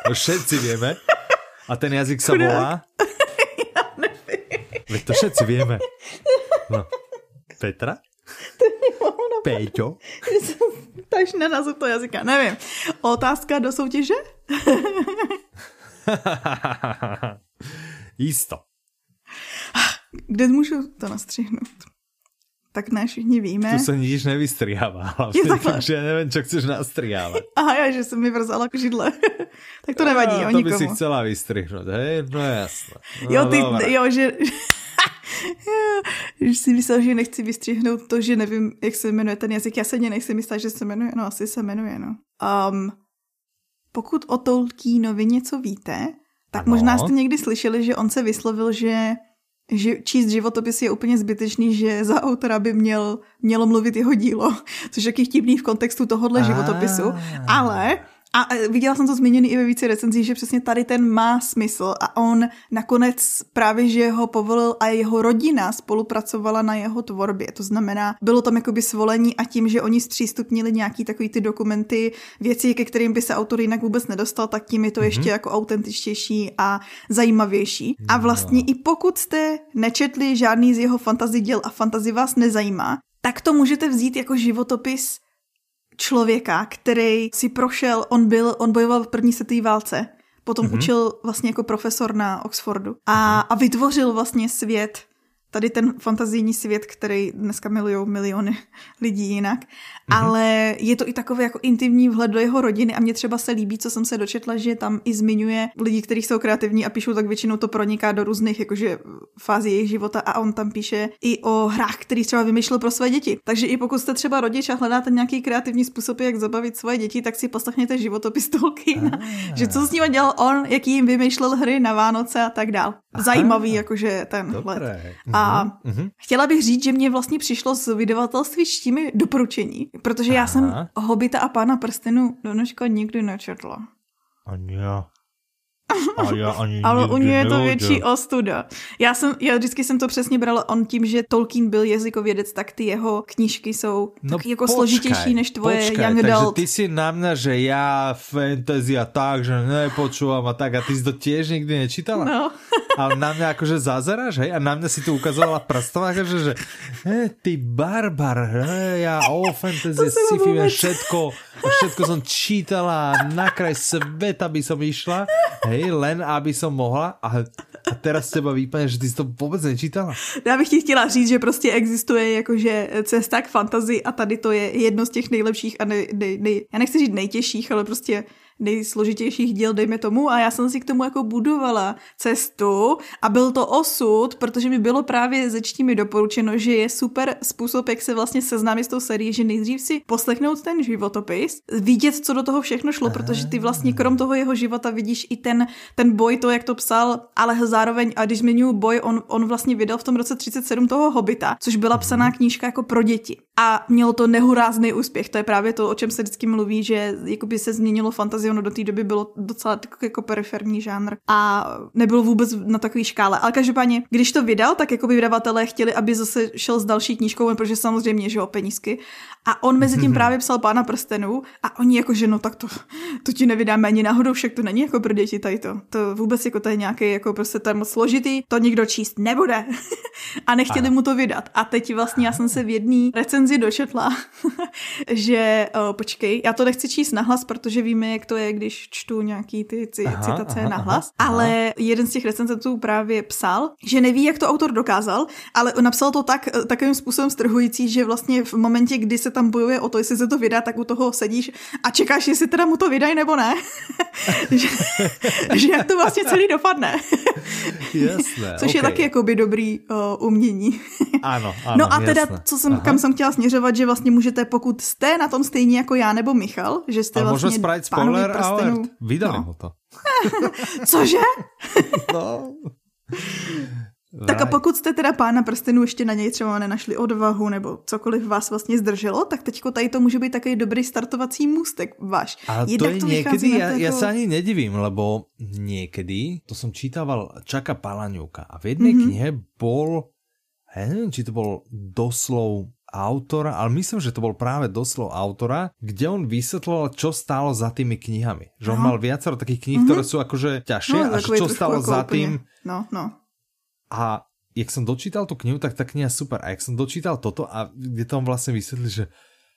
to všetci víme. A ten jazyk se volá? Veď to všetci víme. No. Petra? Péťo? Taž na název toho jazyka, nevím. Otázka do soutěže? Jisto. Kde můžu to nastřihnout? Tak ne, všichni víme. Tu se nič nevystřihává. takže já nevím, co chceš nastrihávat. Aha, já, že jsem mi vrzala židle. tak to nevadí, no, o To by si chcela vystřihnout, hej? No jasno. No, jo, ty, dobré. jo, že... že si myslel, že nechci vystřihnout to, že nevím, jak se jmenuje ten jazyk. Já se mě nechci myslet, že se jmenuje, no asi se jmenuje, no. Um, pokud o Tolkienovi něco víte, tak ano. možná jste někdy slyšeli, že on se vyslovil, že, že číst životopis je úplně zbytečný, že za autora by měl, mělo mluvit jeho dílo, což je jaký vtipný v kontextu tohohle životopisu. Ale a viděla jsem to změněný i ve více recenzích, že přesně tady ten má smysl a on nakonec právě, že ho povolil a jeho rodina spolupracovala na jeho tvorbě. To znamená, bylo tam jakoby svolení a tím, že oni zpřístupnili nějaký takový ty dokumenty, věci, ke kterým by se autor jinak vůbec nedostal, tak tím je to mm-hmm. ještě jako autentičtější a zajímavější. A vlastně no. i pokud jste nečetli žádný z jeho fantazy děl a fantazy vás nezajímá, tak to můžete vzít jako životopis člověka, který si prošel, on byl, on bojoval v první světové válce, potom mm-hmm. učil vlastně jako profesor na Oxfordu. A, a vytvořil vlastně svět, tady ten fantazijní svět, který dneska milují miliony lidí jinak, mm-hmm. ale je to i takový jako intimní vhled do jeho rodiny a mě třeba se líbí, co jsem se dočetla, že tam i zmiňuje lidi, kteří jsou kreativní a píšou, tak většinou to proniká do různých jakože fází jejich života a on tam píše i o hrách, který třeba vymýšlel pro své děti. Takže i pokud jste třeba rodič a hledáte nějaký kreativní způsob, jak zabavit svoje děti, tak si poslechněte životopis Tolkiena, ah. že co s ním dělal on, jaký jim vymýšlel hry na Vánoce a tak dál. Zajímavý jakože ten hled. A A uh-huh. chtěla bych říct, že mě vlastně přišlo z vydavatelství čtími doporučení, protože Aha. já jsem Hobita a Pána prstenu do dneška nikdy nečetla. Ani já. A já ani Ale u něj je to větší ostuda. Já jsem, já vždycky jsem to přesně brala on tím, že Tolkien byl jazykovědec, tak ty jeho knížky jsou no taky jako počkaj, složitější než tvoje počkaj, Young Adult. Takže ty si na mě, že já fantasy a tak, že nepočúvam a tak a ty si to tiež nikdy nečítala? No. Ale na mě jakože zazeráš, hej? A na mě si tu ukazovala prstom, akože, že he, ty barbar, he, já o fantasy, sci-fi, všetko, všetko som čítala, na kraj sveta by som išla, hej, hej, len aby som mohla a, a teraz teba výpadne, že ty jsi to vůbec nečítala. Já bych ti chtěla říct, že prostě existuje jakože cesta k fantazii a tady to je jedno z těch nejlepších a nej, nej, nej, já nechci říct nejtěžších, ale prostě nejsložitějších díl, dejme tomu, a já jsem si k tomu jako budovala cestu a byl to osud, protože mi bylo právě ze čtími doporučeno, že je super způsob, jak se vlastně seznámit s tou serií, že nejdřív si poslechnout ten životopis, vidět, co do toho všechno šlo, protože ty vlastně krom toho jeho života vidíš i ten, ten boj, to, jak to psal, ale zároveň, a když zmiňuji boj, on, on vlastně vydal v tom roce 37 toho Hobita, což byla psaná knížka jako pro děti. A mělo to nehorázný úspěch. To je právě to, o čem se vždycky mluví, že jakoby se změnilo fantazie, ono do té doby bylo docela jako periferní žánr a nebylo vůbec na takové škále. Ale každopádně, když to vydal, tak jako vydavatelé chtěli, aby zase šel s další knížkou, protože samozřejmě, že o penízky. A on mezi tím právě psal Pána prstenů a oni jako, že no tak to, to ti nevydáme ani náhodou, však to není jako pro děti tady to. To vůbec jako to je nějaký, jako prostě to je moc složitý, to nikdo číst nebude. a nechtěli mu to vydat. A teď vlastně já jsem se v jedné recenzi dočetla, že, o, počkej, já to nechci číst nahlas, protože víme, jak to je, když čtu nějaký ty aha, citace aha, nahlas, aha, ale jeden z těch recenzentů právě psal, že neví, jak to autor dokázal, ale napsal to tak, takovým způsobem strhující, že vlastně v momentě, kdy se tam bojuje o to, jestli se to vydá, tak u toho sedíš a čekáš, jestli teda mu to vydají nebo ne. že, že jak to vlastně celý dopadne. Jasné, Což okay. je taky jakoby dobrý uh, umění. ano, ano, No a teda, jasné. co jsem, kam jsem chtěla směřovat, že vlastně můžete, pokud jste na tom stejně jako já nebo Michal, že jste a vlastně spravit spoiler alert. Vydali no. mu to. Cože? no. Tak a pokud jste teda pána prstenů ještě na něj třeba nenašli odvahu nebo cokoliv vás vlastně zdrželo, tak teďko tady to může být takový dobrý startovací můstek váš. A to je to někdy, já, jako... já se ani nedivím, lebo někdy, to jsem čítával Čaka Palaňuka a v jedné mm -hmm. knihe bol, já nevím, či to bol doslov autora, ale myslím, že to bol práve doslov autora, kde on vysvetloval, čo stálo za tými knihami. Že on mal viacero takých knih, mm -hmm. ktoré sú akože ťažšie no, a čo stálo za tým. No, no. A jak som dočítal tu knihu, tak ta kniha super. A jak som dočítal toto a kde tam vlastne vysvetli, že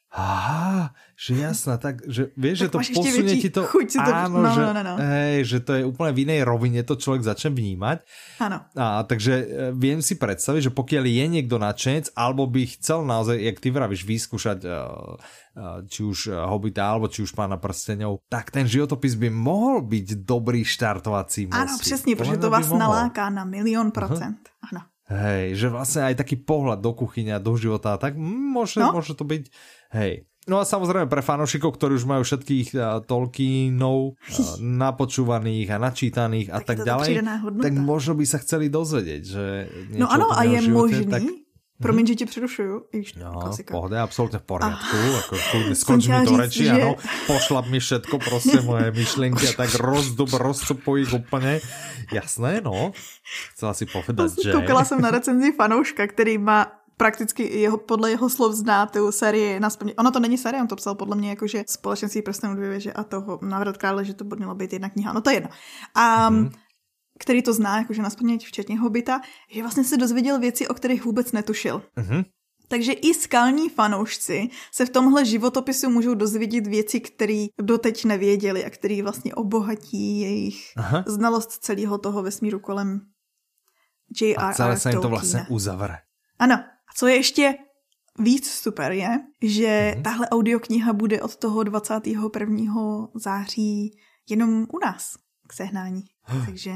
Aha, že jasná, tak, že vieš, tak že to posunie ti to, chuť to, áno, no, že, no, no, no. Hej, že to je úplne v inej rovine, to človek začne vnímať. Áno. A, takže e, viem si predstaviť, že pokiaľ je niekto nadšenec, alebo by chcel naozaj, jak ty vravíš, vyskúšať uh, uh, či už Hobita, alebo či už Pána prstenov, tak ten životopis by mohol byť dobrý štartovací most. Áno, přesně, protože to vás naláká na milion procent. Uh-huh. Áno. Hej, že vlastne aj taký pohľad do kuchyne a do života, tak môže, no? môže to byť Hej. No a samozrejme pre fanúšikov, ktorí už majú všetkých uh, Tolkienov uh, napočúvaných a načítaných a tak, tak ďalej, tak možno by sa chceli dozvedieť, že No ano, a je živote, možný, tak... Promiň, že tě přerušuju. No, klasika. pohode, absolutně v pořádku. Jako, skonč mi to reči, že... ano. Pošlap mi všetko, prostě moje myšlenky a tak rozdub, rozcupuj ich úplně. Jasné, no. Chcela si povedať, že... Koukala jsem na recenzi fanouška, který má prakticky jeho, podle jeho slov zná tu sérii na Ono to není série, on to psal podle mě jakože společenství prstenů dvě věže a toho návrat krále, že to by mělo být jedna kniha. No to je jedno. A mm. Který to zná, jakože na včetně Hobita, že vlastně se dozvěděl věci, o kterých vůbec netušil. Mm-hmm. Takže i skalní fanoušci se v tomhle životopisu můžou dozvědět věci, které doteď nevěděli a které vlastně obohatí jejich Aha. znalost celého toho vesmíru kolem J.R.R. A celé se jim to vlastně uzavře. Ano, a co je ještě víc super je, že mm-hmm. tahle audiokniha bude od toho 21. září jenom u nás k sehnání. Takže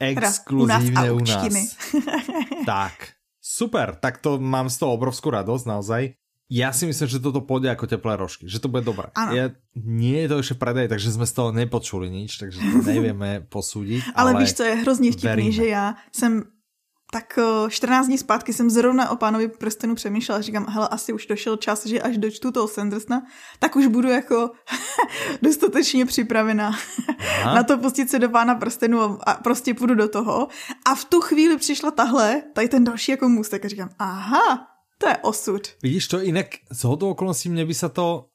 Exkluzívne u nás. U nás. tak, super, tak to mám z toho obrovskú radosť, naozaj. Ja si myslím, že toto pôjde ako teplé rožky, že to bude dobré. Ja, nie je to ešte predaj, takže sme z toho nepočuli nič, takže to nevieme posúdiť. ale, ale víš, co je hrozně vtipný, veríme. že já jsem tak 14 dní zpátky jsem zrovna o pánovi prstenu přemýšlela. Říkám, hele, asi už došel čas, že až dočtu toho Sandersna, tak už budu jako dostatečně připravená na to pustit se do pána prstenu a prostě půjdu do toho. A v tu chvíli přišla tahle, tady ten další jako můstek a říkám, aha, to je osud. Vidíš to, inak z hodou okolností mne by sa to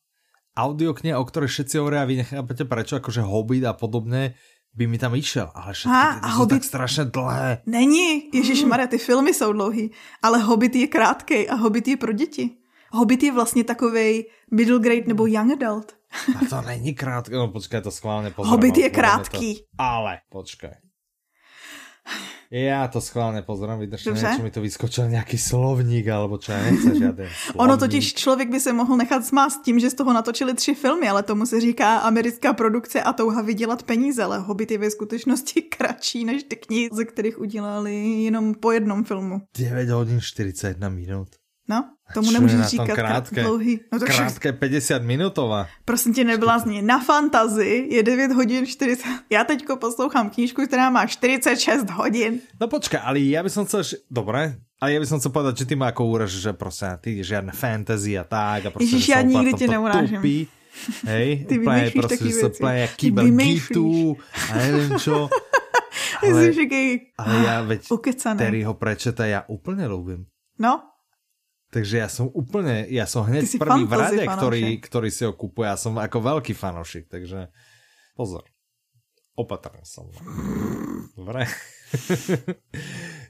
audiokniha, o ktorej všetci hovoria, vy nechápete prečo, akože Hobbit a podobne, by mi tam išel, ale všetky a, a Hobbit... tak strašně dlhé. Není, Ježíš Maria, ty filmy jsou dlouhý, ale Hobbit je krátkej a Hobbit je pro děti. Hobbit je vlastně takovej middle grade nebo young adult. A to není krátké, no počkej, to schválně pozor. Hobbit je krátký. To... Ale, počkej. Ja to schválně pozorám, vydrž, nevím, mi to vyskočil nějaký slovník, alebo čo, já nechce žádný Ono totiž člověk by se mohl nechat smást tím, že z toho natočili tři filmy, ale tomu se říká americká produkce a touha vydělat peníze, ale Hobbit je ve skutečnosti kratší než ty knihy, ze kterých udělali jenom po jednom filmu. 9 hodin 41 minut. No, tomu nemůžeš říkat krátké, dlouhý. No to krátké 50 minutová. Prosím tě, neblázně. Na fantazi je 9 hodin 40. Já teďko poslouchám knížku, která má 46 hodin. No počkej, ale já bych chcel... Dobré, ale já bych chcel povedať, že ty má jako uraž, že prostě ty žádné fantasy a tak. A prostě Ježiš, já nikdy tě neurážím. Tupí. Hej, ty úplně prostě taky se pleje kýbel gitu a nevím čo. Ale, ale já veď Terryho Prečeta já úplně lubím. No, takže ja som úplne, ja som hneď prvý v rade, ktorý, ktorý si ho kupuje. Ja som ako veľký fanošik, takže pozor. Opatrný som. Dobre.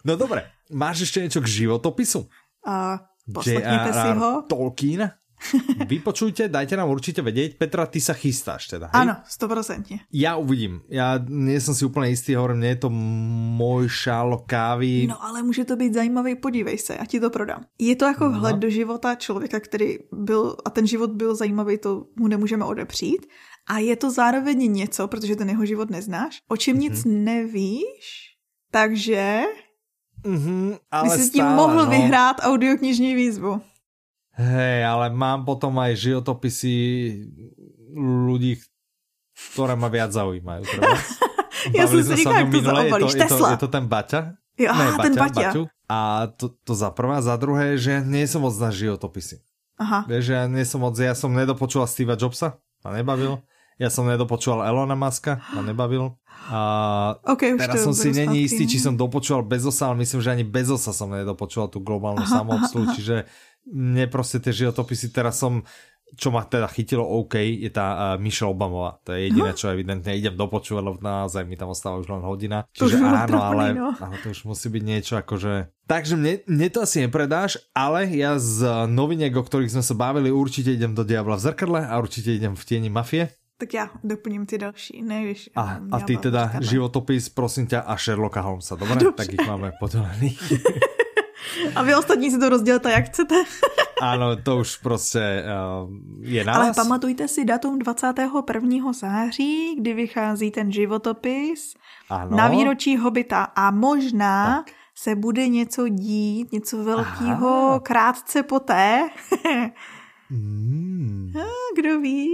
no dobre, máš ešte niečo k životopisu? Uh, poslechněte si ho. Tolkien? Vypočujte, dajte nám určite vedieť. Petra, ty sa chystáš teda, hej? Áno, 100%. Ja uvidím. Ja nie som si úplne istý, hovorím, nie je to môj šálok kávy. No ale může to být zajímavý, podívej se, já ti to prodám. Je to jako vhled do života člověka, který byl, a ten život byl zajímavý, to mu nemůžeme odepřít. A je to zároveň něco, protože ten jeho život neznáš, o čem mm-hmm. nic mhm. nevíš, takže Mm-hmm, ale by si tím mohl no. vyhrát audioknižní výzvu. Hej, ale mám potom aj životopisy ľudí, ktoré ma viac zaujímajú. Já jsem si říkal, jak to zaobalíš. Je to, Tesla. Je to, je to ten Baťa? Jo, ne, Baťa, ten Baťa. Baťu. A to, to za prvé. Za druhé, že nie som moc na životopisy. Aha. Vieš, že ja nie som moc, ja som nedopočul Steve Jobsa, ma nebavil. Ja som nedopočúval Elona Muska, ma nebavil. A okay, teraz som si není istý, či som dopočúval Bezosa, ale myslím, že ani Bezosa som nedopočúval tú globálnu samoobsluhu, čiže mne prostě tie životopisy teraz som čo ma teda chytilo OK, je tá uh, Michelle Obamová. To je jediné, čo evidentne idem dopočúvať, lebo naozaj mi tam ostáva už len hodina. Čiže áno, ale, no. ale to už musí byť niečo akože... Takže mne, mne to asi nepredáš, ale ja z noviniek, o ktorých sme sa bavili, určite idem do Diabla v zrkadle a určite idem v tieni mafie. Tak já doplním ty další, nevíš. A, a ty teda životopis, prosím ťa, a Sherlocka Holmesa, dobre? Dobře. Tak ich máme podelených. A vy ostatní si to rozdělte, jak chcete. ano, to už prostě uh, je na Ale pamatujte si datum 21. září, kdy vychází ten životopis ano. na výročí Hobita a možná tak. se bude něco dít, něco velkého Aha. krátce poté. Mm. Kdo ví?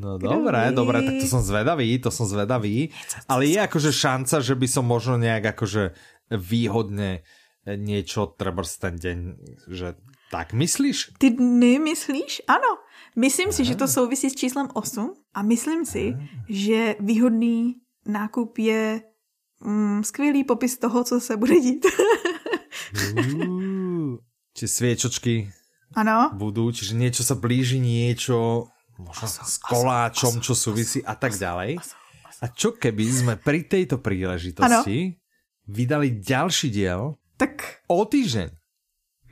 No Kdo dobré, ví? dobré, tak to som zvedavý, to som zvedavý. Ale je akože šanca, že by som možno nejak akože výhodne niečo treba ten deň, že tak myslíš? Ty dny myslíš? Ano. Myslím si, že to souvisí s číslem 8 a myslím si, že výhodný nákup je mm, skvělý popis toho, co se bude dít. či sviečočky ano. budú, čiže niečo sa blíži, niečo možno s koláčom, čo súvisí a tak ďalej. A čo keby sme pri tejto príležitosti ano. vydali ďalší diel tak... O týždeň.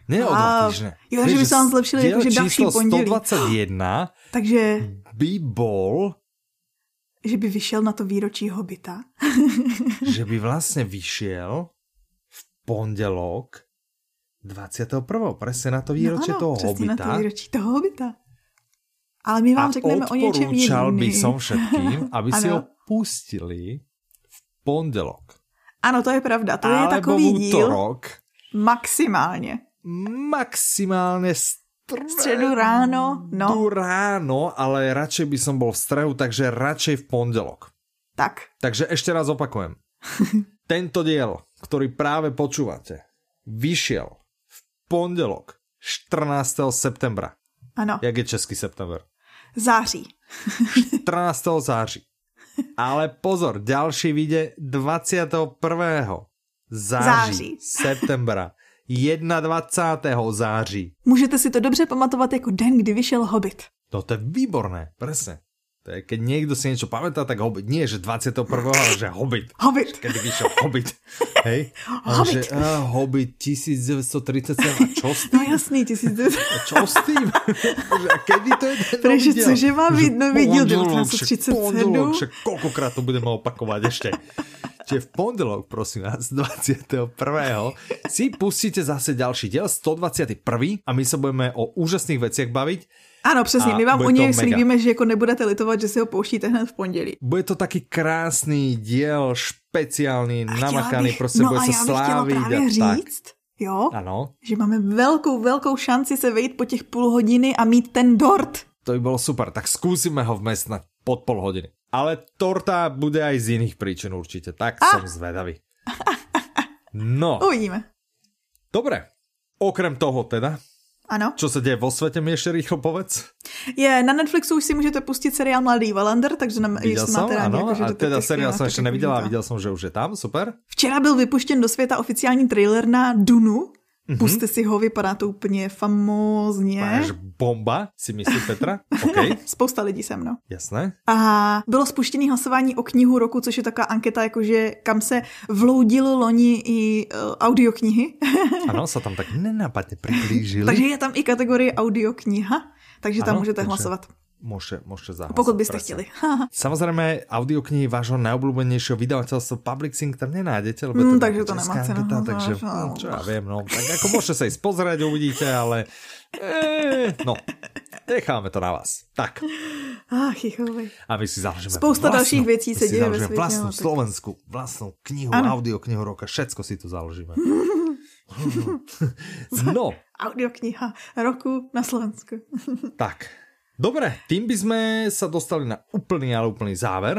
Ne o dva týždne. Jo, že by se vám zlepšili jakože další pondělí. 121 Takže by bol že by vyšel na to výročí Hobita. že by vlastně vyšel v pondelok 21. Presne na to výročí no, toho Hobita. na to výročí toho Hobita. Ale my vám a řekneme o něčem jiným. by som všetkým, aby si ho pustili v pondelok. Ano, to je pravda. To je takový díl. Rok. Maximálně. Maximálně středu ráno, no. ráno, ale radšej by som bol v strehu, takže radšej v pondelok. Tak. Takže ešte raz opakujem. Tento diel, ktorý práve počúvate, vyšiel v pondelok 14. septembra. Ano. Jak je český september? Září. 14. září. Ale pozor, ďalší vyjde 21. září, září. septembra. 21. září. Můžete si to dobře pamatovat jako den, kdy vyšel Hobbit. No to je výborné, presne. To je, keď niekto si niečo pamätá, tak Hobbit. Nie, že 21. ale že Hobbit. Hobbit. Kedy vyšiel Hobbit. Hej? Hobbit. Že, uh, Hobbit 1937. A čo s tým? No jasný, 1937. A čo s tým? a kedy to je ten nový diel? cože má byť nový diel 1937? Pondelok, však koľkokrát to budeme opakovať ešte. Čiže v pondelok, prosím vás, 21. si pustíte zase ďalší diel, 121. a my sa budeme o úžasných veciach baviť ano, přesně. My vám o něj slíbíme, že jako nebudete litovat, že si ho pouštíte hned v pondělí. Bude to taky krásný diel, špeciální, namakaný, bych, prostě no bude se slávit. No a já říct, tak. jo, ano. že máme velkou, velkou šanci se vejít po těch půl hodiny a mít ten dort. To by bylo super, tak zkusíme ho vmesnať pod pol hodiny. Ale torta bude aj z jiných příčin určitě, tak a? jsem zvedavý. No. Uvidíme. Dobre, okrem toho teda, ano. Co se děje vo světě, mi ještě rychle povedz. Je, na Netflixu už si můžete pustit seriál Mladý Valander, takže nám viděl jsem, máte rádi, ano, jako, že a teda seriál jsem ještě neviděl a viděl jsem, že už je tam, super. Včera byl vypuštěn do světa oficiální trailer na Dunu, Mm-hmm. Puste si ho, vypadá to úplně famózně. Máš bomba, si myslí Petra? Okay. Spousta lidí se mnou. Jasné. A bylo spuštěné hlasování o knihu roku, což je taková anketa, jakože kam se vloudilo loni i uh, audioknihy. ano, se tam tak nenápadně přiblížili. takže je tam i kategorie audiokniha, takže ano, tam můžete takže... hlasovat môžete, môžete zahlasovať. Pokud byste presne. chtěli. Samozrejme, audioknihy vášho najobľúbenejšieho vydavateľstva Public Sync tam nenájdete, lebo mm, takže to nemá cenu. Takže, no, čo ja viem, no. Tak ako môžete sa ísť pozrieť, uvidíte, ale e, no, necháme to na vás. Tak. Ach. A my si založíme Spousta vlastnú, dalších věcí se děje ve světě. Vlastnú no, Slovensku, vlastnú knihu, ano. audioknihu roka, všetko si tu založíme. no. Audiokniha roku na Slovensku. tak, Dobre, tým by sme sa dostali na úplný, ale úplný záver.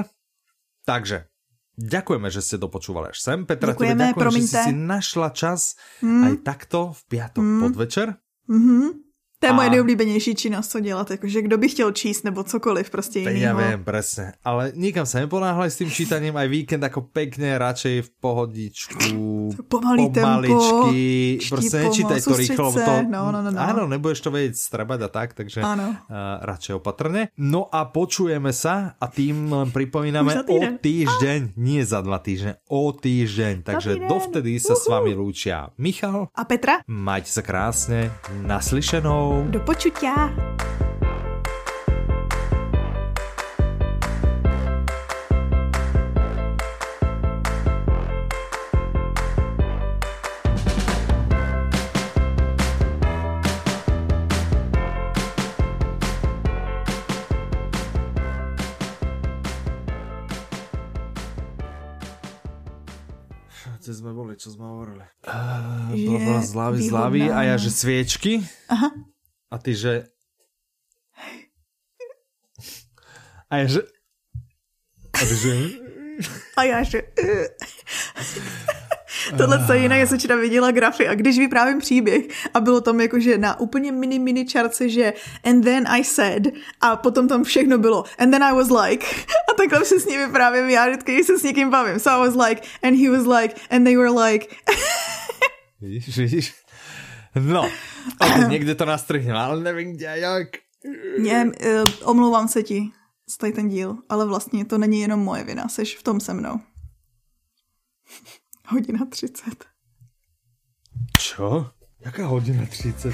Takže, ďakujeme, že ste dopočúvali až sem. Petra, ďakujeme, tebe ďakujem, že si si našla čas mm. aj takto v piatok mm. podvečer. Mm-hmm. To je a... moje nejoblíbenější činnost, co dělat, jakože kdo by chtěl číst nebo cokoliv prostě jiného. Ja viem, presne. Ale nikam sa neponáhľaj s tým čítaním, aj víkend ako pekne, radšej v pohodičku, Pomalý pomaličky, tempo, proste nečítaj to rýchlo. To, no, no, no, no. Áno, nebudeš to vedieť strebať a tak, takže áno. Uh, radšej opatrne. No a počujeme sa a tým len pripomíname o týždeň, nie za dva týždne, o týždeň. Takže dovtedy sa s vami lúčia Michal a Petra. Majte sa krásne, naslyšenou. Do počutia. Kde sme boli, čo sme hovorili? Uh, bola zlavy, zlavy a ja, že sviečky. Aha. A ty, že... A já, že... A ty, že... A já, že... Tohle co jiné, já jsem včera viděla grafy a když vyprávím příběh a bylo tam jakože na úplně mini mini čarce, že and then I said a potom tam všechno bylo and then I was like a takhle se s ním vyprávím já vždycky, když se s někým bavím. So I was like and he was like and they were like Vidíš, vidíš? No, někde to nastrhne, ale nevím kde, jak. Ne, uh, omlouvám se ti z tady ten díl, ale vlastně to není jenom moje vina, seš v tom se mnou. Hodina 30. Čo? Jaká hodina 30?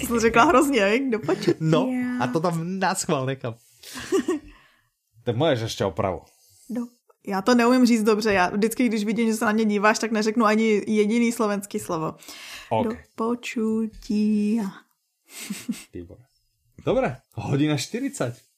To jsem řekla hrozně, do počutia. No, a to tam náschval nechám. to můžeš ještě opravu. Do, já to neumím říct dobře, já vždycky, když vidím, že se na mě díváš, tak neřeknu ani jediný slovenský slovo. Okay. Do. Výborné. Dobre, hodina 40.